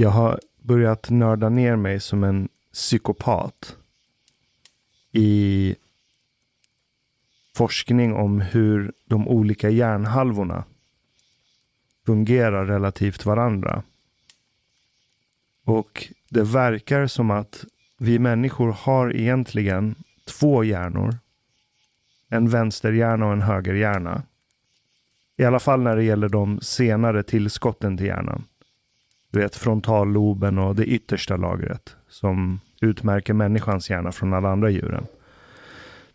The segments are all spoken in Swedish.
jag har börjat nörda ner mig som en psykopat i forskning om hur de olika hjärnhalvorna fungerar relativt varandra. Och det verkar som att vi människor har egentligen två hjärnor. En vänsterhjärna och en högerhjärna. I alla fall när det gäller de senare tillskotten till hjärnan. Du vet frontalloben och det yttersta lagret som utmärker människans hjärna från alla andra djuren.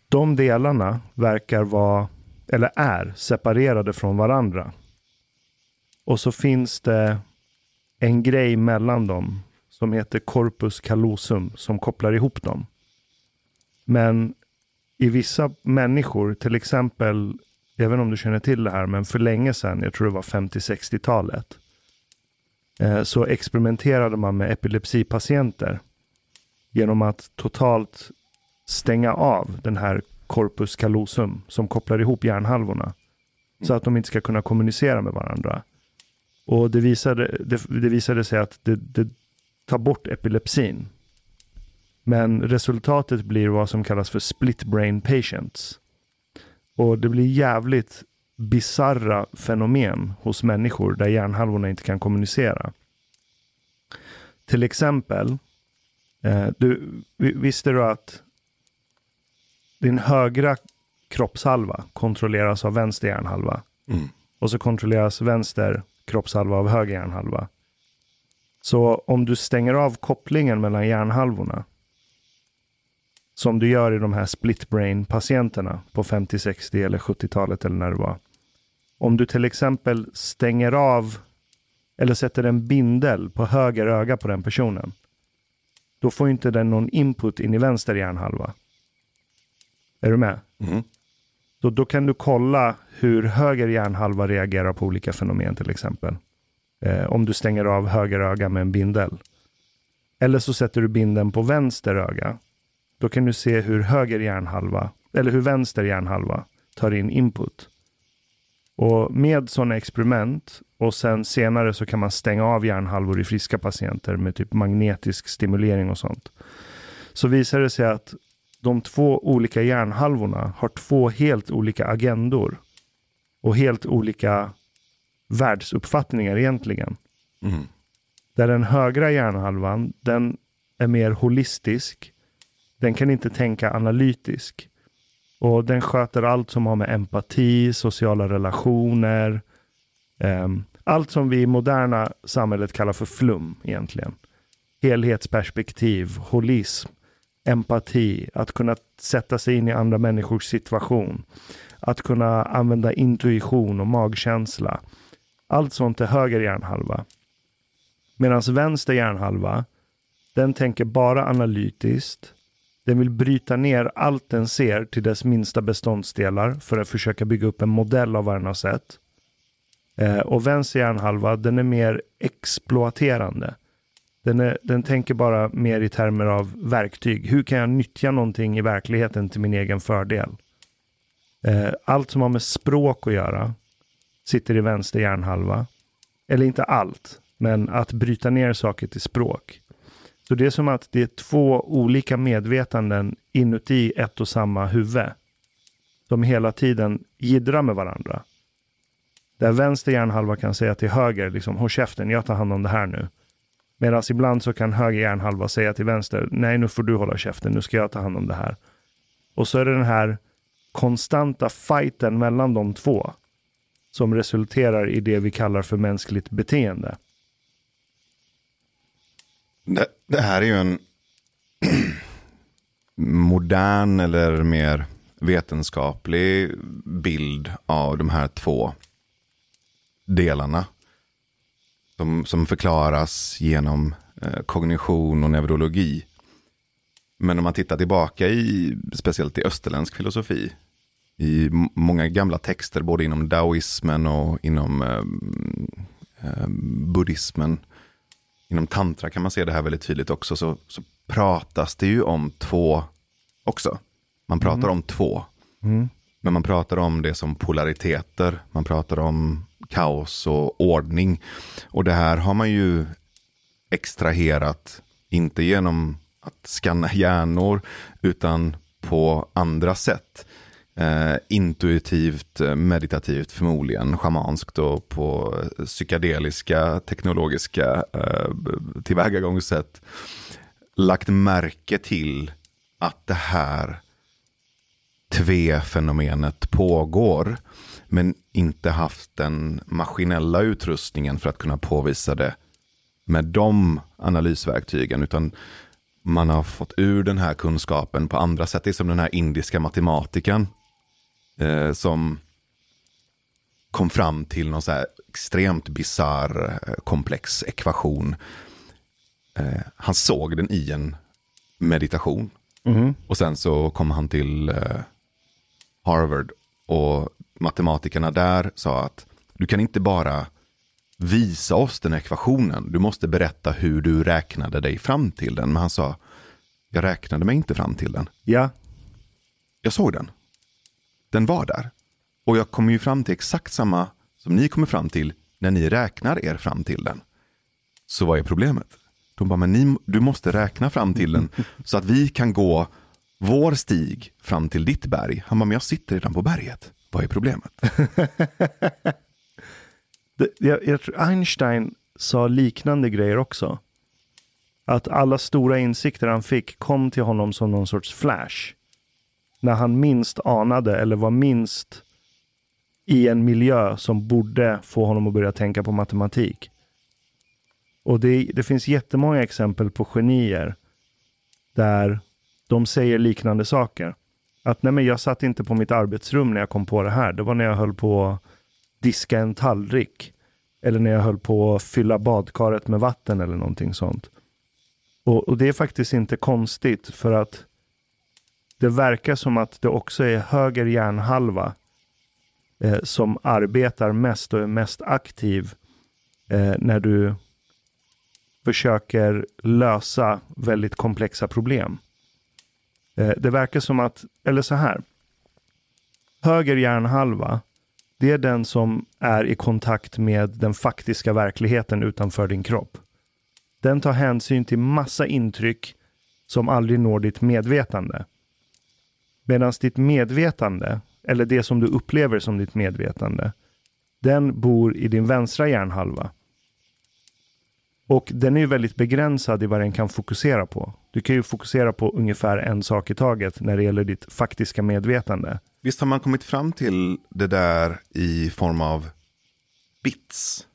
De delarna verkar vara, eller är, separerade från varandra. Och så finns det en grej mellan dem som heter corpus callosum som kopplar ihop dem. Men i vissa människor, till exempel, jag vet inte om du känner till det här, men för länge sedan, jag tror det var 50-60-talet, Eh, så experimenterade man med epilepsipatienter genom att totalt stänga av den här corpus callosum som kopplar ihop hjärnhalvorna. Så att de inte ska kunna kommunicera med varandra. Och det visade, det, det visade sig att det, det tar bort epilepsin. Men resultatet blir vad som kallas för split brain patients. Och det blir jävligt bizarra fenomen hos människor där hjärnhalvorna inte kan kommunicera. Till exempel, eh, du, visste du att din högra kroppshalva kontrolleras av vänster hjärnhalva? Mm. Och så kontrolleras vänster kroppshalva av höger hjärnhalva. Så om du stänger av kopplingen mellan hjärnhalvorna, som du gör i de här split brain patienterna på 50, 60 eller 70-talet eller när det var. Om du till exempel stänger av eller sätter en bindel på höger öga på den personen, då får inte den någon input in i vänster hjärnhalva. Är du med? Mm. Så då kan du kolla hur höger hjärnhalva reagerar på olika fenomen till exempel. Eh, om du stänger av höger öga med en bindel. Eller så sätter du bindeln på vänster öga. Då kan du se hur höger hjärnhalva, eller hur vänster hjärnhalva tar in input. Och med sådana experiment och sen senare så kan man stänga av hjärnhalvor i friska patienter med typ magnetisk stimulering och sånt. Så visar det sig att de två olika hjärnhalvorna har två helt olika agendor. Och helt olika världsuppfattningar egentligen. Mm. Där den högra hjärnhalvan, den är mer holistisk. Den kan inte tänka analytisk. Och den sköter allt som har med empati, sociala relationer, um, allt som vi i moderna samhället kallar för flum egentligen. Helhetsperspektiv, holism, empati, att kunna sätta sig in i andra människors situation, att kunna använda intuition och magkänsla. Allt sånt är höger hjärnhalva. Medan vänster hjärnhalva, den tänker bara analytiskt. Den vill bryta ner allt den ser till dess minsta beståndsdelar för att försöka bygga upp en modell av vad den har sett. Eh, och vänster hjärnhalva, den är mer exploaterande. Den, är, den tänker bara mer i termer av verktyg. Hur kan jag nyttja någonting i verkligheten till min egen fördel? Eh, allt som har med språk att göra sitter i vänster hjärnhalva. Eller inte allt, men att bryta ner saker till språk. Så det är som att det är två olika medvetanden inuti ett och samma huvud. Som hela tiden gidrar med varandra. Där vänster hjärnhalva kan säga till höger, liksom, håll käften, jag tar hand om det här nu. Medan ibland så kan höger hjärnhalva säga till vänster, nej nu får du hålla käften, nu ska jag ta hand om det här. Och så är det den här konstanta fighten mellan de två som resulterar i det vi kallar för mänskligt beteende. Det, det här är ju en modern eller mer vetenskaplig bild av de här två delarna. Som, som förklaras genom eh, kognition och neurologi. Men om man tittar tillbaka i, speciellt i österländsk filosofi, i många gamla texter, både inom daoismen och inom eh, eh, buddhismen, inom tantra kan man se det här väldigt tydligt också, så, så pratas det ju om två också. Man pratar mm. om två. Mm. Men man pratar om det som polariteter, man pratar om kaos och ordning. Och det här har man ju extraherat, inte genom att skanna hjärnor, utan på andra sätt. Eh, intuitivt, eh, meditativt förmodligen, schamanskt och på eh, psykedeliska, teknologiska eh, tillvägagångssätt. Lagt märke till att det här tve-fenomenet pågår. Men inte haft den maskinella utrustningen för att kunna påvisa det med de analysverktygen. Utan man har fått ur den här kunskapen på andra sätt. Det är som den här indiska matematikern eh, som kom fram till någon så här extremt bizarr eh, komplex ekvation. Eh, han såg den i en meditation. Mm. Och sen så kom han till eh, Harvard och matematikerna där sa att du kan inte bara visa oss den ekvationen, du måste berätta hur du räknade dig fram till den. Men han sa, jag räknade mig inte fram till den. Ja, Jag såg den. Den var där. Och jag kommer ju fram till exakt samma som ni kommer fram till när ni räknar er fram till den. Så vad är problemet? De bara, men ni, du måste räkna fram till den så att vi kan gå vår stig fram till ditt berg. Han bara, men jag sitter redan på berget. Vad är problemet? Det, jag, jag tror Einstein sa liknande grejer också. Att alla stora insikter han fick kom till honom som någon sorts flash. När han minst anade eller var minst i en miljö som borde få honom att börja tänka på matematik. Och det, det finns jättemånga exempel på genier där de säger liknande saker. Att nej men jag satt inte på mitt arbetsrum när jag kom på det här. Det var när jag höll på att diska en tallrik. Eller när jag höll på att fylla badkaret med vatten eller någonting sånt. Och, och det är faktiskt inte konstigt för att det verkar som att det också är höger hjärnhalva eh, som arbetar mest och är mest aktiv eh, när du försöker lösa väldigt komplexa problem. Eh, det verkar som att, eller så här. Höger hjärnhalva, det är den som är i kontakt med den faktiska verkligheten utanför din kropp. Den tar hänsyn till massa intryck som aldrig når ditt medvetande. Medan ditt medvetande, eller det som du upplever som ditt medvetande, den bor i din vänstra hjärnhalva. Och den är ju väldigt begränsad i vad den kan fokusera på. Du kan ju fokusera på ungefär en sak i taget när det gäller ditt faktiska medvetande. Visst har man kommit fram till det där i form av bits?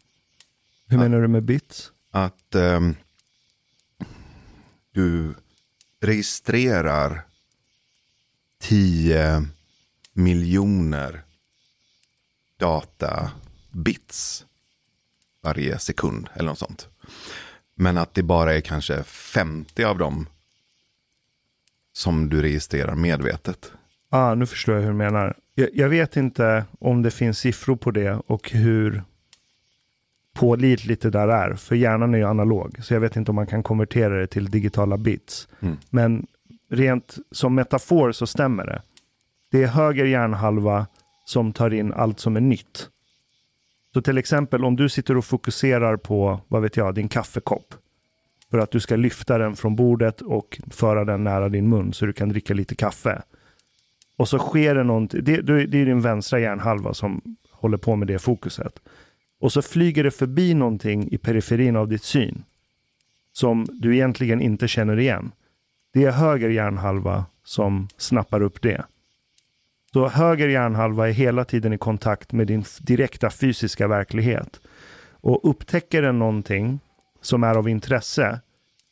Hur menar du med bits? Att ehm, du registrerar 10 miljoner data bits varje sekund eller något sånt. Men att det bara är kanske 50 av dem som du registrerar medvetet. Ah, nu förstår jag hur du menar. Jag, jag vet inte om det finns siffror på det och hur pålitligt det där är. För hjärnan är ju analog, så jag vet inte om man kan konvertera det till digitala bits. Mm. Men rent som metafor så stämmer det. Det är höger hjärnhalva som tar in allt som är nytt. Så till exempel om du sitter och fokuserar på, vad vet jag, din kaffekopp. För att du ska lyfta den från bordet och föra den nära din mun så du kan dricka lite kaffe. Och så sker det någonting, det, det är din vänstra hjärnhalva som håller på med det fokuset. Och så flyger det förbi någonting i periferin av ditt syn. Som du egentligen inte känner igen. Det är höger hjärnhalva som snappar upp det. Så höger hjärnhalva är hela tiden i kontakt med din direkta fysiska verklighet. Och upptäcker den någonting som är av intresse,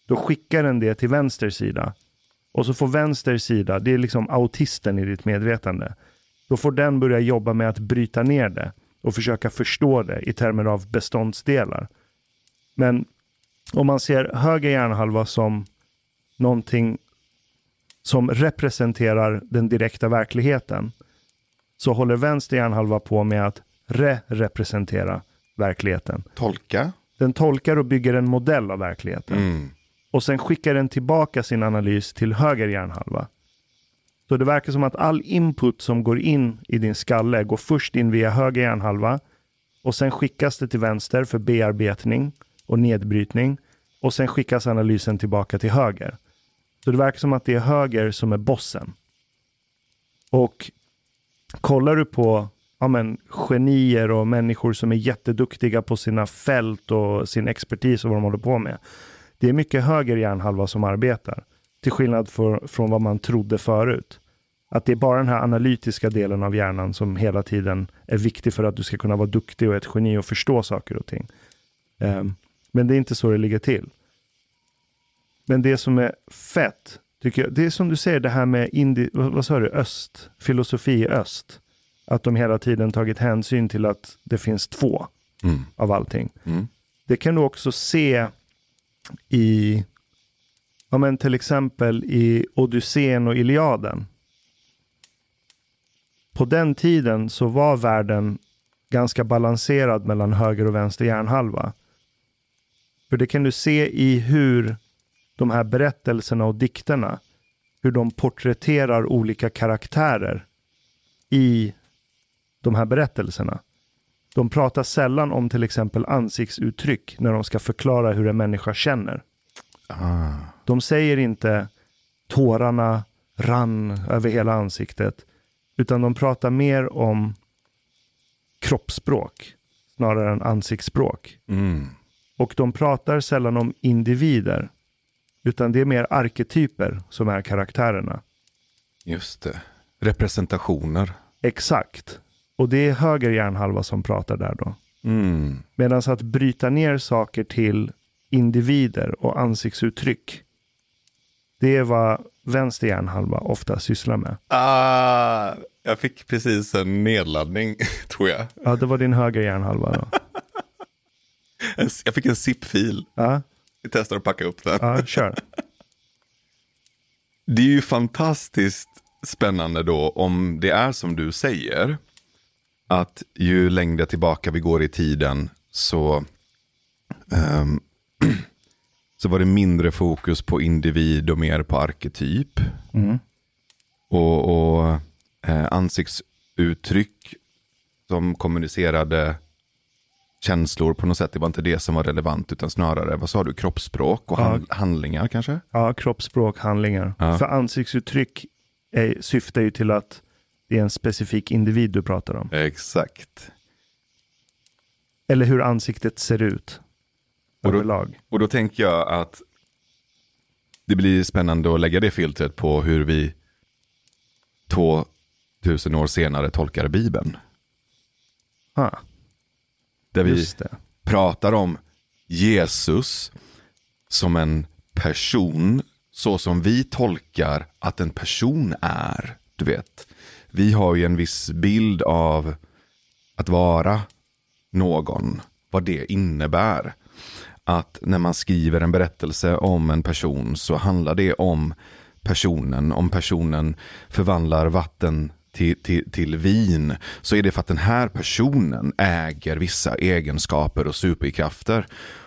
då skickar den det till vänster sida. Och så får vänster sida, det är liksom autisten i ditt medvetande. Då får den börja jobba med att bryta ner det och försöka förstå det i termer av beståndsdelar. Men om man ser höger hjärnhalva som någonting som representerar den direkta verkligheten så håller vänster hjärnhalva på med att re-representera verkligheten. Tolka. Den tolkar och bygger en modell av verkligheten Mm. och sen skickar den tillbaka sin analys till höger hjärnhalva. Så det verkar som att all input som går in i din skalle går först in via höger hjärnhalva och sen skickas det till vänster för bearbetning och nedbrytning och sen skickas analysen tillbaka till höger. Så det verkar som att det är höger som är bossen. Och kollar du på ja, men, genier och människor som är jätteduktiga på sina fält och sin expertis och vad de håller på med. Det är mycket höger hjärnhalva som arbetar. Till skillnad för, från vad man trodde förut. Att det är bara den här analytiska delen av hjärnan som hela tiden är viktig för att du ska kunna vara duktig och ett geni och förstå saker och ting. Um, men det är inte så det ligger till. Men det som är fett, tycker jag, det är som du säger det här med indi, vad, vad sa du, öst, filosofi i öst. Att de hela tiden tagit hänsyn till att det finns två Mm. av allting. Mm. Det kan du också se i, ja men till exempel i Odysseen och Iliaden. På den tiden så var världen ganska balanserad mellan höger och vänster hjärnhalva. För det kan du se i hur de här berättelserna och dikterna, hur de porträtterar olika karaktärer i de här berättelserna. De pratar sällan om till exempel ansiktsuttryck när de ska förklara hur en människa känner. Ah. De säger inte tårarna rann över hela ansiktet, utan de pratar mer om kroppsspråk snarare än ansiktsspråk. Mm. Och de pratar sällan om individer, utan det är mer arketyper som är karaktärerna. Just det. Representationer. Exakt. Och det är höger hjärnhalva som pratar där då. Mm. Medan att bryta ner saker till individer och ansiktsuttryck. Det är vad vänster hjärnhalva ofta sysslar med. Ah, jag fick precis en nedladdning, tror jag. Ja, det var din höger hjärnhalva då. Jag fick en zip-fil. Ja, Vi testar att packa upp den. ja kör. Det är ju fantastiskt spännande då om det är som du säger. Att ju längre tillbaka vi går i tiden så, ehm, så var det mindre fokus på individ och mer på arketyp. Mm. Och, och eh, ansiktsuttryck som kommunicerade känslor på något sätt. Det var inte det som var relevant utan snarare, vad sa du, kroppsspråk och Ja. han, handlingar kanske? Ja, kroppsspråk, handlingar. Ja. För ansiktsuttryck är, syftar ju till att det är en specifik individ du pratar om. Exakt. Eller hur ansiktet ser ut. Och då- Överlag. Och då tänker jag att det blir spännande att lägga det filtret på hur vi 2000 år senare tolkar Bibeln. Ah, Där vi pratar om Jesus som en person så som vi tolkar att en person är. Du vet, vi har ju en viss bild av att vara någon, vad det innebär. Att när man skriver en berättelse om en person så handlar det om personen. Om personen förvandlar vatten till, till, till vin så är det för att den här personen äger vissa egenskaper och superkrafter.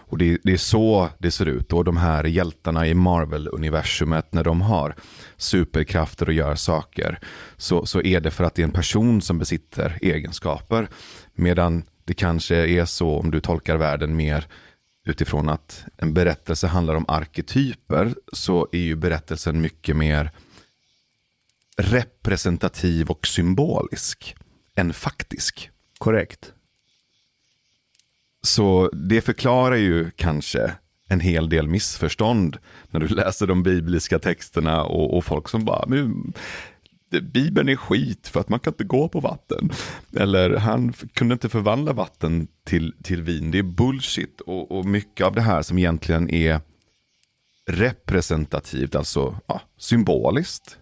Och det, det är så det ser ut. Och de här hjältarna i Marvel-universumet när de har superkrafter och gör saker så, så är det för att det är en person som besitter egenskaper. Medan det kanske är så om du tolkar världen mer utifrån att en berättelse handlar om arketyper så är ju berättelsen mycket mer representativ och symbolisk än faktisk. Korrekt. Så det förklarar ju kanske en hel del missförstånd när du läser de bibliska texterna och, och folk som bara, men, Bibeln är skit för att man kan inte gå på vatten. Eller han kunde inte förvandla vatten till, till vin, det är bullshit. Och, och mycket av det här som egentligen är representativt, alltså ja, symboliskt,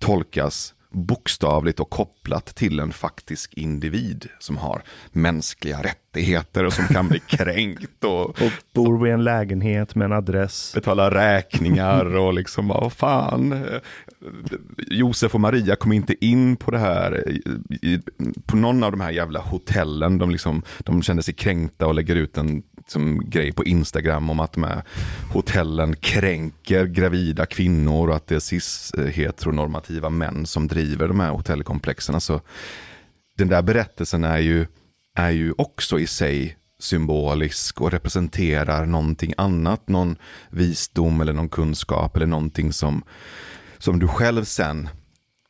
tolkas bokstavligt och kopplat till en faktisk individ som har mänskliga rättigheter och som kan bli kränkt och Och bor vi i en lägenhet med en adress. betala räkningar och liksom, vad fan. eh, Josef och Maria kom inte in på det här, i, på någon av de här jävla hotellen. De, liksom, de kände sig kränkta och lägger ut en som, grej på Instagram om att de här hotellen kränker gravida kvinnor och att det är cis-heteronormativa män som driver de här hotellkomplexen. Alltså, den där berättelsen är ju, är ju också i sig symbolisk och representerar någonting annat, någon visdom eller någon kunskap eller någonting som, som du själv sen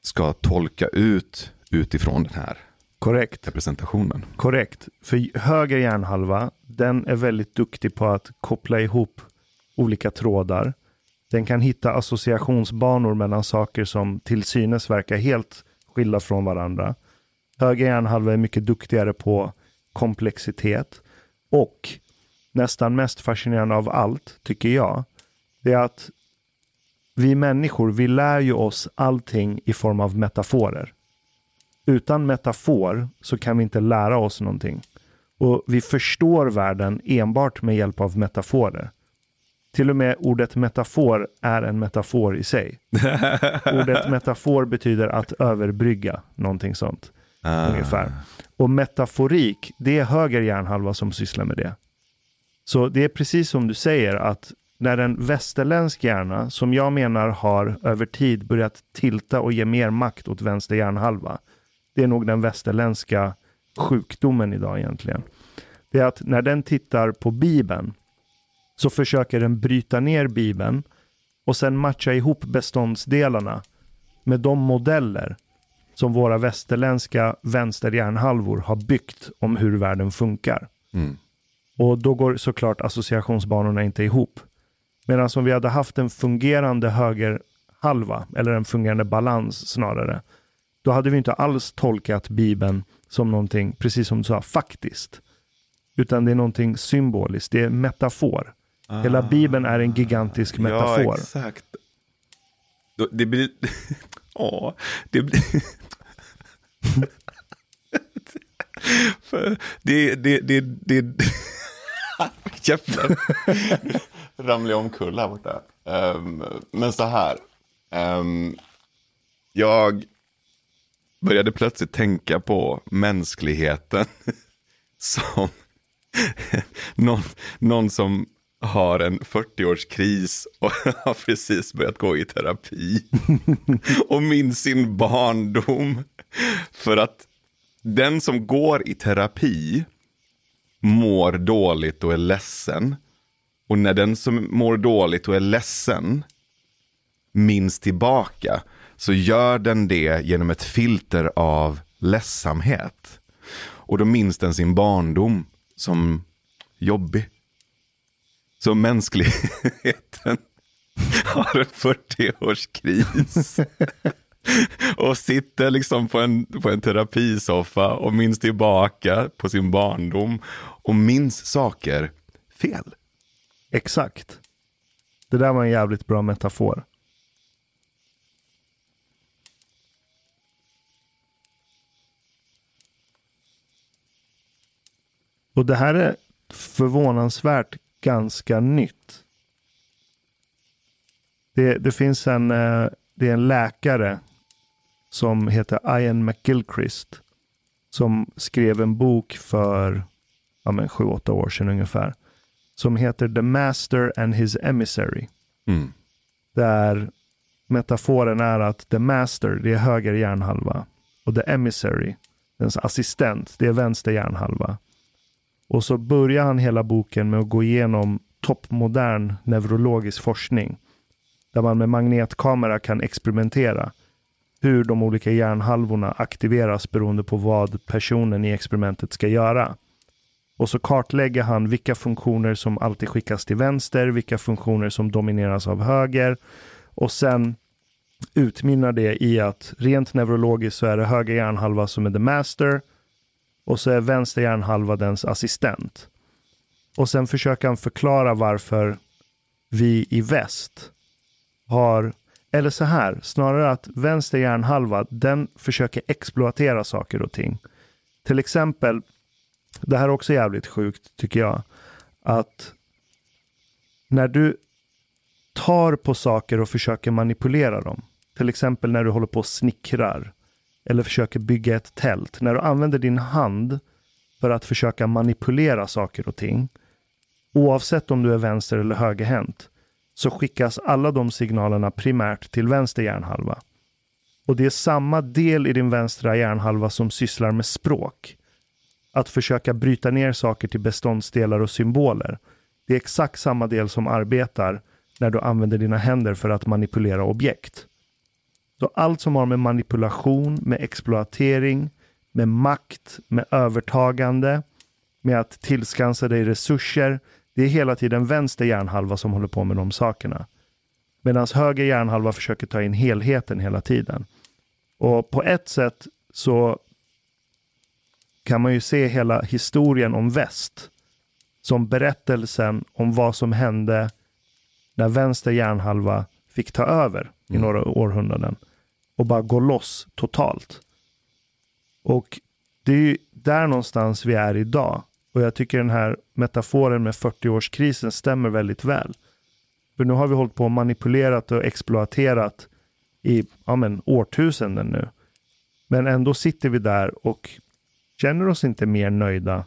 ska tolka ut utifrån den här Korrekt. representationen. Korrekt. För höger hjärnhalva, den är väldigt duktig på att koppla ihop olika trådar. Den kan hitta associationsbanor mellan saker som till synes verkar helt skilda från varandra. Höger hjärnhalva är mycket duktigare på komplexitet. Och nästan mest fascinerande av allt, tycker jag, det är att vi människor, vi lär ju oss allting i form av metaforer. Utan metafor så kan vi inte lära oss någonting. Och vi förstår världen enbart med hjälp av metaforer. Till och med ordet metafor är en metafor i sig. ordet metafor betyder att överbrygga någonting sånt. Ah. Ungefär. Och metaforik, det är höger hjärnhalva som sysslar med det. Så det är precis som du säger att när en västerländsk hjärna, som jag menar har över tid börjat tilta och ge mer makt åt vänster hjärnhalva. Det är nog den västerländska sjukdomen idag egentligen. Det är att när den tittar på Bibeln så försöker den bryta ner Bibeln och sen matcha ihop beståndsdelarna med de modeller som våra västerländska vänsterhjärnhalvor har byggt om hur världen funkar. Mm. Och då går såklart associationsbanorna inte ihop. Medan om vi hade haft en fungerande högerhalva, eller en fungerande balans snarare, då hade vi inte alls tolkat Bibeln som någonting, precis som du sa, faktiskt. Utan det är någonting symboliskt, det är metafor. Hela Bibeln är en gigantisk metafor. Ja, exakt. Det blir... Åh, det blir... För det, det, det, det... Käften. Ramlade jag omkull här borta. Um, men så här. Um, jag började plötsligt tänka på mänskligheten som någon, någon som har en 40-årskris och har precis börjat gå i terapi. och minns sin barndom. För att den som går i terapi mår dåligt och är ledsen. Och när den som mår dåligt och är ledsen minns tillbaka så gör den det genom ett filter av ledsamhet. Och då minns den sin barndom som jobbig. Så mänskligheten har en 40-årskris. och sitter liksom på en, på en terapisoffa och minns tillbaka på sin barndom. Och minns saker fel. Exakt. Det där var en jävligt bra metafor. Och det här är förvånansvärt ganska nytt. Det, det finns en, eh, det är en läkare som heter Ian McGilchrist som skrev en bok för ja, men, sju, åtta år sedan ungefär som heter The Master and His Emissary. Mm. Där metaforen är att The Master, det är höger hjärnhalva. Och The Emissary, dens assistent, det är vänster hjärnhalva. Och så börjar han hela boken med att gå igenom toppmodern neurologisk forskning. Där man med magnetkamera kan experimentera hur de olika hjärnhalvorna aktiveras beroende på vad personen i experimentet ska göra. Och så kartlägger han vilka funktioner som alltid skickas till vänster, vilka funktioner som domineras av höger. Och sen utmynnar det i att rent neurologiskt så är det höger hjärnhalva som är the master och så är vänster hjärnhalva dens assistent. Och sen försöker han förklara varför vi i väst har, eller så här, snarare att vänster hjärnhalva, den försöker exploatera saker och ting. Till exempel det här är också jävligt sjukt tycker jag. Att när du tar på saker och försöker manipulera dem. Till exempel när du håller på och snickrar. Eller försöker bygga ett tält. När du använder din hand för att försöka manipulera saker och ting. Oavsett om du är vänster eller högerhänt. Så skickas alla de signalerna primärt till vänster hjärnhalva. Och det är samma del i din vänstra hjärnhalva som sysslar med språk. att försöka bryta ner saker till beståndsdelar och symboler. Det är exakt samma del som arbetar när du använder dina händer för att manipulera objekt. Så allt som har med manipulation, med exploatering, med makt, med övertagande, med att tillskansa dig resurser. Det är hela tiden vänster hjärnhalva som håller på med de sakerna. Medan höger hjärnhalva försöker ta in helheten hela tiden. Och på ett sätt så kan man ju se hela historien om väst som berättelsen om vad som hände när vänster hjärnhalva fick ta över mm. i några århundraden och bara gå loss totalt. Och det är ju där någonstans vi är idag. Och jag tycker den här metaforen med 40-årskrisen stämmer väldigt väl. För nu har vi hållit på och manipulerat och exploaterat i ja, men, årtusenden nu. Men ändå sitter vi där och känner oss inte mer nöjda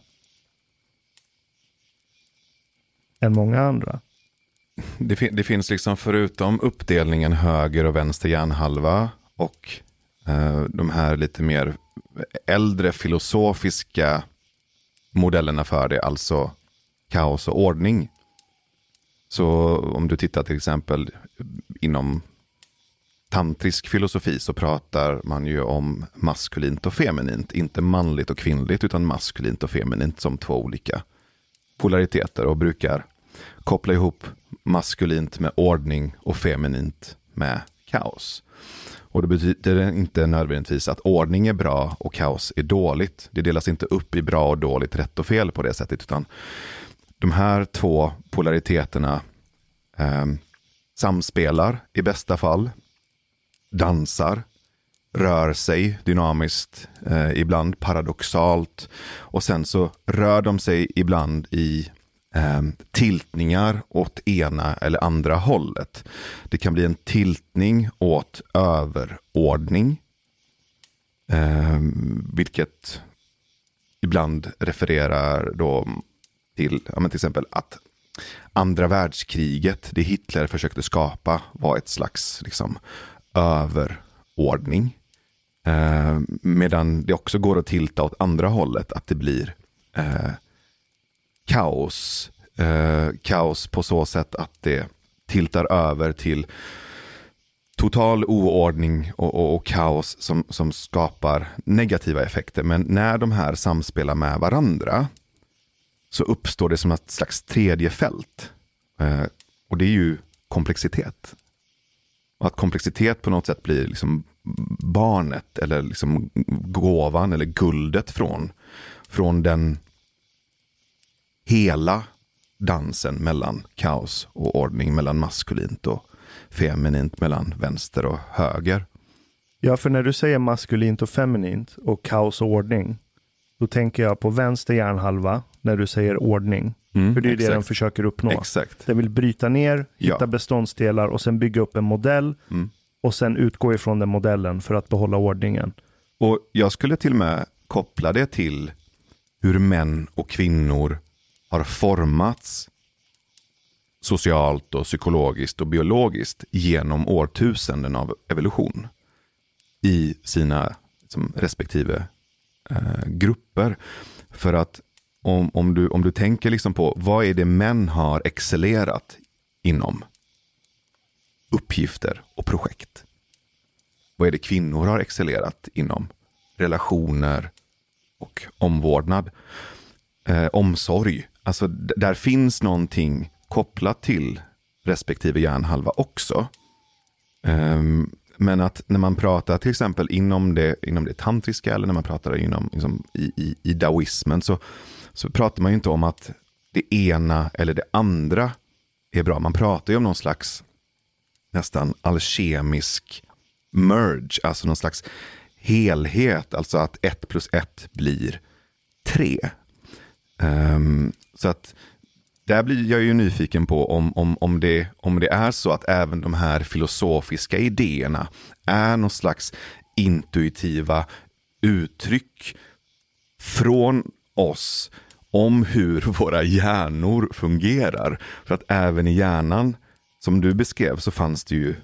än många andra. Det, det, finns liksom förutom uppdelningen höger och vänster hjärnhalva och eh, de här lite mer äldre filosofiska modellerna för det, alltså kaos och ordning. Så om du tittar till exempel inom tantrisk filosofi så pratar man ju om maskulint och feminint. Inte manligt och kvinnligt utan maskulint och feminint som två olika polariteter och brukar koppla ihop maskulint med ordning och feminint med kaos. Och det betyder inte nödvändigtvis att ordning är bra och kaos är dåligt. Det delas inte upp i bra och dåligt, rätt och fel på det sättet, utan de här två polariteterna eh, samspelar i bästa fall, dansar, rör sig dynamiskt, eh, ibland paradoxalt och sen så rör de sig ibland i eh, tiltningar åt ena eller andra hållet. Det kan bli en tiltning åt överordning, eh, vilket ibland refererar då till, ja, till exempel att andra världskriget, det Hitler försökte skapa, var ett slags liksom, överordning. Eh, medan det också går att tilta åt andra hållet, att det blir eh, kaos. Eh, kaos på så sätt att det tiltar över till total oordning och, och, och, kaos som, som skapar negativa effekter. Men när de här samspelar med varandra så uppstår det som ett slags tredje fält. Eh, och det är ju komplexitet. Och att komplexitet på något sätt blir liksom barnet eller liksom gåvan eller guldet från, från den hela dansen mellan kaos och ordning, mellan maskulint och feminint, mellan vänster och höger. Ja, för när du säger maskulint och feminint och kaos och ordning, då tänker jag på vänster hjärnhalva när du säger ordning. Mm, för det är exakt. det den försöker uppnå. Exakt. Den vill bryta ner, hitta ja. beståndsdelar och sen bygga upp en modell mm. och sen utgå ifrån den modellen för att behålla ordningen. Och jag skulle till och med koppla det till hur män och kvinnor har formats socialt och psykologiskt och biologiskt genom årtusenden av evolution i sina liksom, respektive eh, grupper. För att om, om, du, om du tänker liksom på vad är det män har excellerat inom? Uppgifter och projekt. Vad är det kvinnor har excellerat inom? Relationer och omvårdnad. Eh, omsorg. Alltså där finns någonting kopplat till respektive hjärnhalva också. Um, men att när man pratar till exempel inom det, inom det tantriska eller när man pratar inom, liksom, i, i, i daoismen så, så pratar man ju inte om att det ena eller det andra är bra. Man pratar ju om någon slags nästan alkemisk merge, alltså någon slags helhet, alltså att ett plus ett blir tre. Um, så att där blir jag ju nyfiken på om, om, om, det, om det är så att även de här filosofiska idéerna är någon slags intuitiva uttryck från oss om hur våra hjärnor fungerar. För att även i hjärnan, som du beskrev, så fanns det ju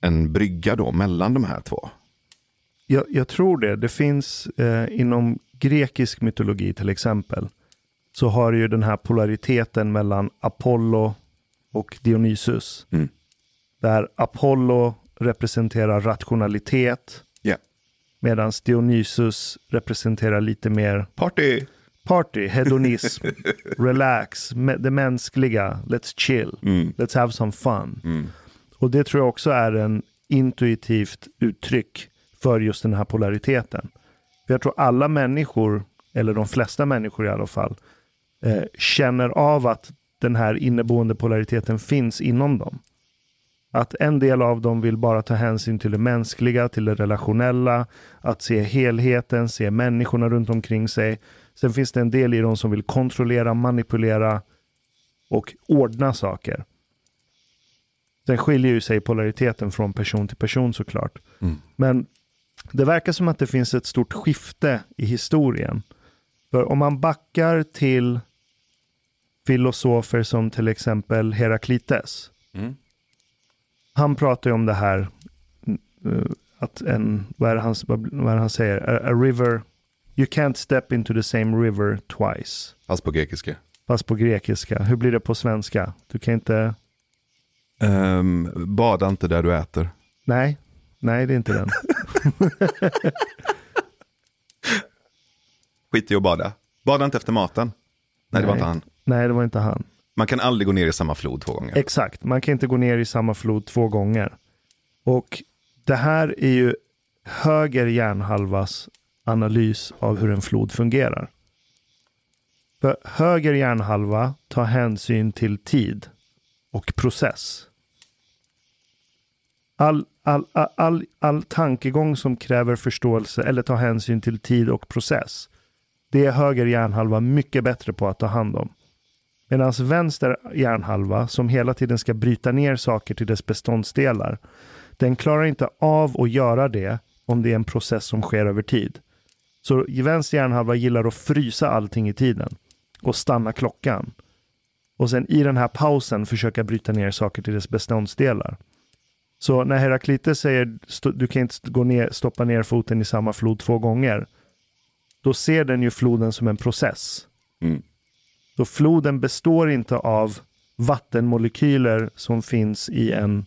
en brygga då mellan de här två. Jag, jag tror det. Det finns eh, inom grekisk mytologi till exempel, så har du ju den här polariteten mellan Apollo och Dionysus. Mm. Där Apollo representerar rationalitet, Ja. medan Dionysus representerar lite mer Party! party, hedonism, relax, det mänskliga, let's chill, Mm. let's have some fun. Mm. Och det tror jag också är en intuitivt uttryck för just den här polariteten. För jag tror alla människor, eller de flesta människor i alla fall, eh, känner av att den här inneboende polariteten finns inom dem. Att en del av dem vill bara ta hänsyn till det mänskliga, till det relationella, att se helheten, se människorna runt omkring sig. Sen finns det en del i dem som vill kontrollera, manipulera och ordna saker. Sen skiljer ju sig polariteten från person till person såklart. Mm. Men det verkar som att det finns ett stort skifte i historien. För om man backar till filosofer som till exempel Heraklites. Mm. Han pratar ju om det här eh, att en, vad är han, vad är han säger? A, a river, you can't step into the same river twice. Fast på grekiska. Fast på grekiska. Hur blir det på svenska? Du kan inte, Um, bada inte där du äter. nej, nej det är inte den. Skit i att bada. Bada inte efter maten. Nej, det var Nej. inte han. Nej, det var inte han. Man kan aldrig gå ner i samma flod två gånger. Exakt, man kan inte gå ner i samma flod två gånger. Och det här är ju höger hjärnhalvas analys av hur en flod fungerar. För höger hjärnhalva tar hänsyn till tid och process. All, all, all, all, all tankegång som kräver förståelse eller tar hänsyn till tid och process, det är höger hjärnhalva mycket bättre på att ta hand om. Medan vänster hjärnhalva, som hela tiden ska bryta ner saker till dess beståndsdelar, den klarar inte av att göra det om det är en process som sker över tid. Så vänster hjärnhalva gillar att frysa allting i tiden och stanna klockan. Och sen i den här pausen försöka bryta ner saker till dess beståndsdelar. Så när Heraklites säger du kan inte gå ner, stoppa ner foten i samma flod två gånger, då ser den ju floden som en process. Mm. Så floden består inte av vattenmolekyler som finns i en,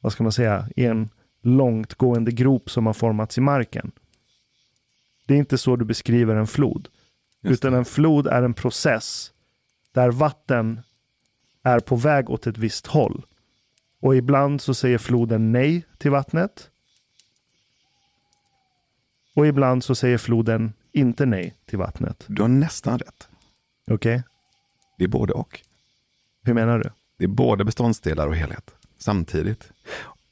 vad ska man säga, i en långtgående grop som har formats i marken. Det är inte så du beskriver en flod. Utan en flod är en process där vatten är på väg åt ett visst håll. Och ibland så säger floden nej till vattnet. Och ibland så säger floden inte nej till vattnet. Du har nästan rätt. Okej? Det är både och. Hur menar du? Det är både beståndsdelar och helhet samtidigt.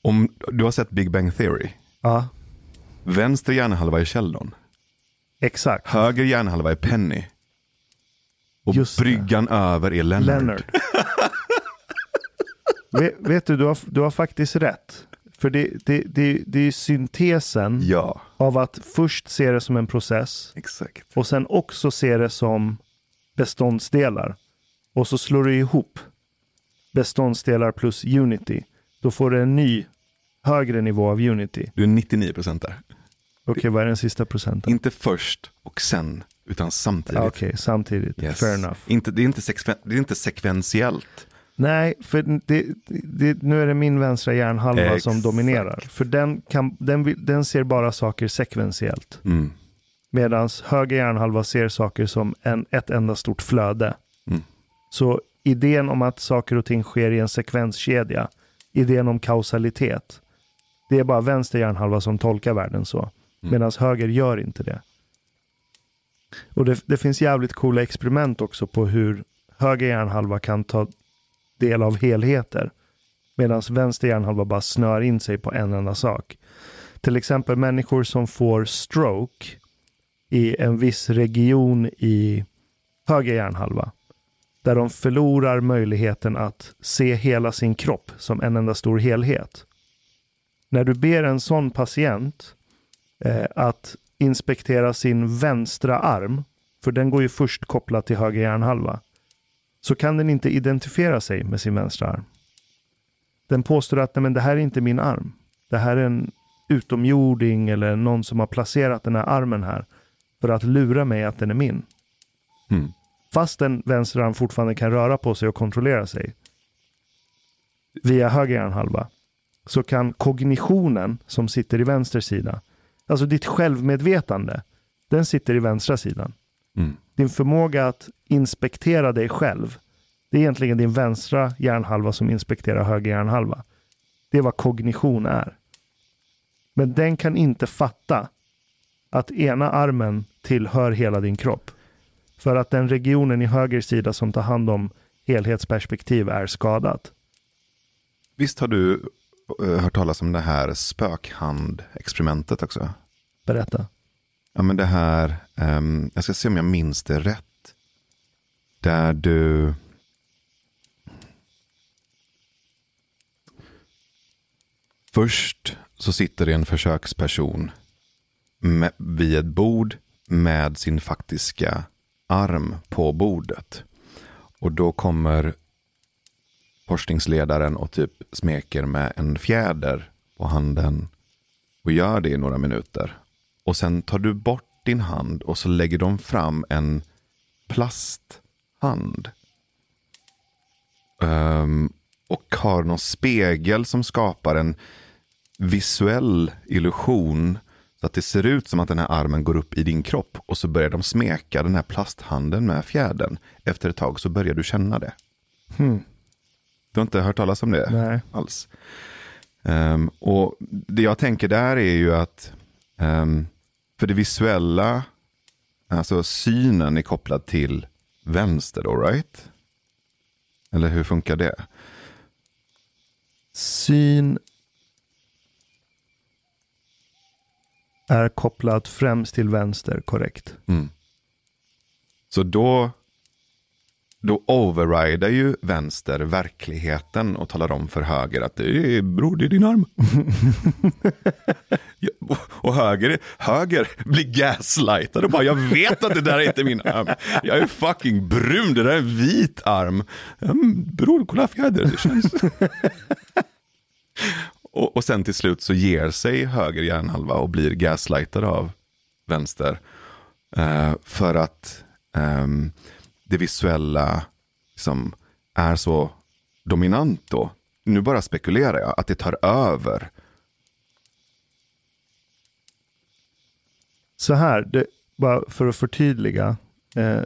Om du har sett Big Bang Theory. Ja, Vänster hjärnhalva är Sheldon. exakt. Höger hjärnhalva är Penny. Och Just det. bryggan över är Leonard. Leonard. vet, vet du, du har, du har faktiskt rätt. För det, det, det, det är syntesen Ja, av att först se det som en process exakt. och sen också se det som beståndsdelar. Och så slår du ihop beståndsdelar plus unity. Då får du en ny högre nivå av unity. Du är 99 procent där. Okej, vad är den sista procenten? Inte först och sen, utan samtidigt. Ja, Okej, samtidigt. Yes. Fair enough. Inte, det, är inte sekven, det är inte sekventiellt. Nej, för det, det, nu är det min vänstra hjärnhalva som Exakt. dominerar. För den, kan, den, den ser bara saker sekventiellt. Mm. Medan höger hjärnhalva ser saker som en, ett enda stort flöde. Så idén om att saker och ting sker i en sekvenskedja, idén om kausalitet, det är bara vänster hjärnhalva som tolkar världen så. Mm. Medan höger gör inte det. Och det, det finns jävligt coola experiment också på hur höger hjärnhalva kan ta del av helheter. Medan vänster hjärnhalva bara snör in sig på en enda sak. Till exempel människor som får stroke i en viss region i höger hjärnhalva. Där de förlorar möjligheten att se hela sin kropp som en enda stor helhet. När du ber en sån patient eh, att inspektera sin vänstra arm, för den går ju först kopplat till höger hjärnhalva, så kan den inte identifiera sig med sin vänstra arm. Den påstår att Nej, men det här är inte min arm. Det här är en utomjording eller någon som har placerat den här armen här. för att lura mig att den är min. Mm. Fast den vänster arm fortfarande kan röra på sig och kontrollera sig via höger hjärnhalva så kan kognitionen som sitter i vänster sida, alltså ditt självmedvetande, den sitter i vänstra sidan. Mm. Din förmåga att inspektera dig själv, det är egentligen din vänstra hjärnhalva som inspekterar höger hjärnhalva. Det är vad kognition är. Men den kan inte fatta att ena armen tillhör hela din kropp. För att den regionen i höger sida som tar hand om helhetsperspektiv är skadat. Visst har du eh, hört talas om det här spökhandexperimentet också? Berätta. Ja, men det här, ehm, jag ska se om jag minns det rätt. Där du... Först så sitter det en försöksperson med, vid ett bord med sin faktiska arm på bordet. Och då kommer forskningsledaren och typ smeker med en fjäder på handen och gör det i några minuter. Och sen tar du bort din hand och så lägger de fram en plasthand. Um, och har någon spegel som skapar en visuell illusion. Så att det ser ut som att den här armen går upp i din kropp. Och så börjar de smeka den här plasthanden med fjädern. Efter ett tag så börjar du känna det. Hmm. Du har inte hört talas om det Nej. alls. Ehm, och det jag tänker där är ju att ehm, för det visuella, alltså synen är kopplad till vänster då, right? Eller hur funkar det? Syn är kopplat främst till vänster, korrekt. Mm. Så då, då overrider ju vänster verkligheten och talar om för höger att det är, bror, det är din arm. Och höger, höger blir gaslightad och bara, jag vet att det där är inte min arm. Jag är fucking brun, det där är en vit arm. Mm, bror, kolla fjäder, det känns... och, och sen till slut så ger sig höger hjärnhalva och blir gaslightad av vänster. Eh, för att ehm, det visuella liksom, är så dominant då. Nu bara spekulerar jag, att det tar över. Så här, det, bara för att förtydliga. Eh,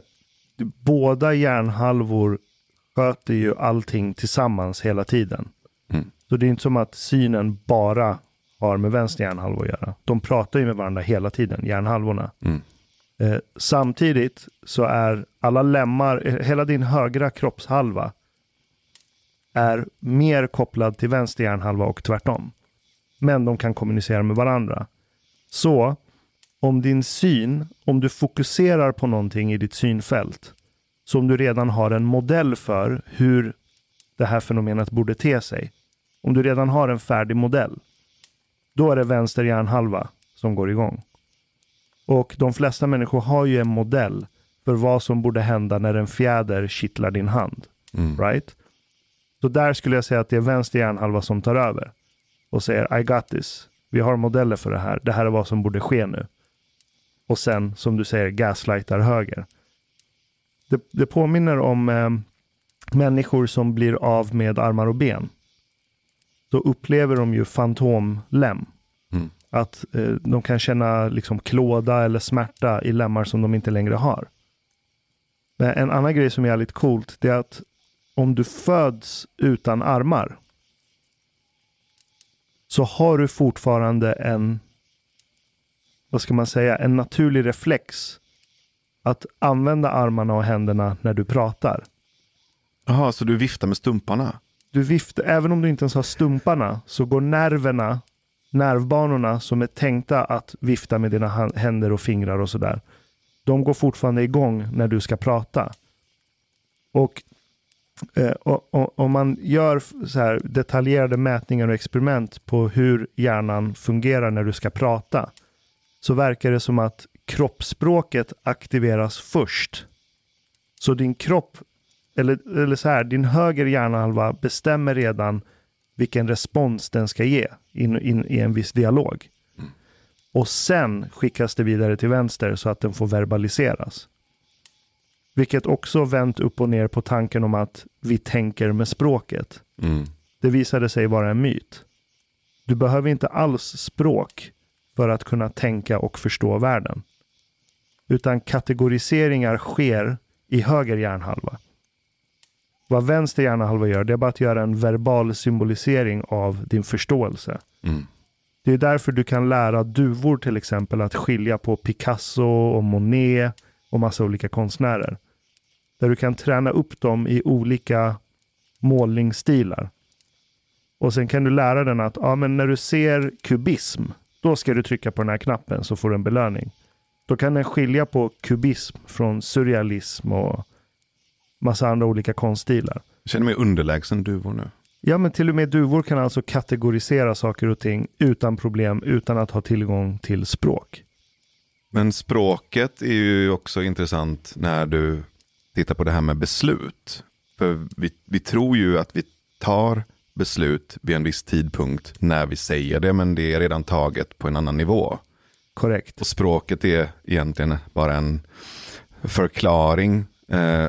båda hjärnhalvor sköter ju allting tillsammans hela tiden. Mm. Så det är inte som att synen bara har med vänster hjärnhalva att göra. De pratar ju med varandra hela tiden, hjärnhalvorna. Mm. Eh, samtidigt så är alla lemmar, eh, hela din högra kroppshalva är mer kopplad till vänster hjärnhalva och tvärtom. Men de kan kommunicera med varandra. Så om din syn, om du fokuserar på någonting i ditt synfält, som du redan har en modell för hur det här fenomenet borde te sig. Om du redan har en färdig modell, då är det vänster hjärnhalva som går igång. Och de flesta människor har ju en modell för vad som borde hända när en fjäder kittlar din hand. Mm. Right? Så där skulle jag säga att det är vänster hjärnhalva som tar över och säger I got this. Vi har modeller för det här. Det här är vad som borde ske nu. Och sen, som du säger, gaslightar höger. Det, det påminner om eh, människor som blir av med armar och ben. Då upplever de ju fantomlem. Mm. Att eh, de kan känna liksom klåda eller smärta i lemmar som de inte längre har. Men en annan grej som är jävligt coolt, det är att om du föds utan armar så har du fortfarande en, vad ska man säga, en naturlig reflex att använda armarna och händerna när du pratar. Jaha, så du viftar med stumparna? Du viftar, även om du inte ens har stumparna, så går nerverna, nervbanorna som är tänkta att vifta med dina händer och fingrar och sådär. De går fortfarande igång när du ska prata. Och, eh, och, och om man gör så här detaljerade mätningar och experiment på hur hjärnan fungerar när du ska prata, så verkar det som att kroppsspråket aktiveras först. Så din kropp eller, eller så här, din höger hjärnhalva bestämmer redan vilken respons den ska ge in, in, i en viss dialog. och sen skickas det vidare till vänster så att den får verbaliseras. Vilket också vänt upp och ner på tanken om att vi tänker med språket. Mm. Det visade sig vara en myt. Du behöver inte alls språk för att kunna tänka och förstå världen. Utan kategoriseringar sker i höger hjärnhalva. Vad vänster hjärnhalva gör, det är bara att göra en verbal symbolisering av din förståelse. Mm. Det är därför du kan lära duvor till exempel att skilja på Picasso och Monet och massa olika konstnärer. Där du kan träna upp dem i olika målningsstilar. Och sen kan du lära den att ja, men när du ser kubism, då ska du trycka på den här knappen så får du en belöning. Då kan den skilja på kubism från surrealism och massa andra olika konststilar. Jag känner mig underlägsen duvor nu. Ja, men till och med duvor kan alltså kategorisera saker och ting utan problem, utan att ha tillgång till språk. Men språket är ju också intressant när du tittar på det här med beslut. För vi, vi tror ju att vi tar beslut vid en viss tidpunkt när vi säger det, men det är redan taget på en annan nivå. Korrekt. Och språket är egentligen bara en förklaring, eh,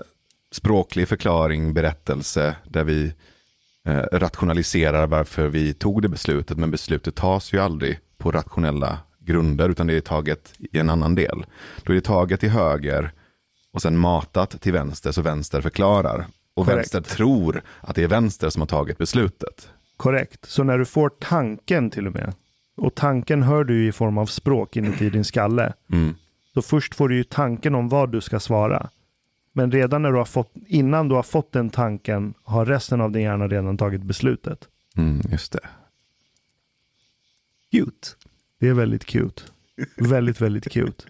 språklig förklaring, berättelse, där vi eh, rationaliserar varför vi tog det beslutet, men beslutet tas ju aldrig på rationella grunder, utan det är taget i en annan del. Då är det taget till höger och sen matat till vänster, så vänster förklarar. Och Korrekt. vänster tror att det är vänster som har tagit beslutet. Korrekt. Så när du får tanken till och med, och tanken hör du i form av språk inuti din skalle. Mm. Så först får du ju tanken om vad du ska svara. Men redan när du har fått, innan du har fått den tanken har resten av din hjärna redan tagit beslutet. Mm, just det. Cute. Det är väldigt cute. väldigt, väldigt cute.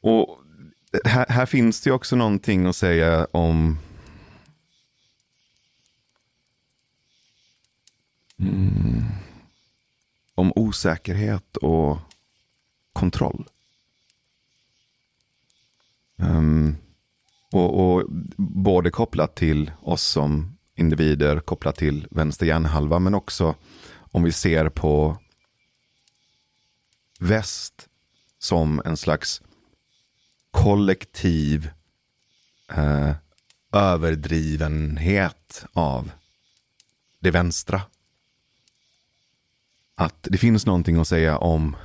Och här, här finns det ju också någonting att säga om mm, om osäkerhet och kontroll. Um, och, och både kopplat till oss som individer, kopplat till vänster hjärnhalva, men också om vi ser på väst som en slags kollektiv eh, överdrivenhet av det vänstra. Att det finns någonting att säga om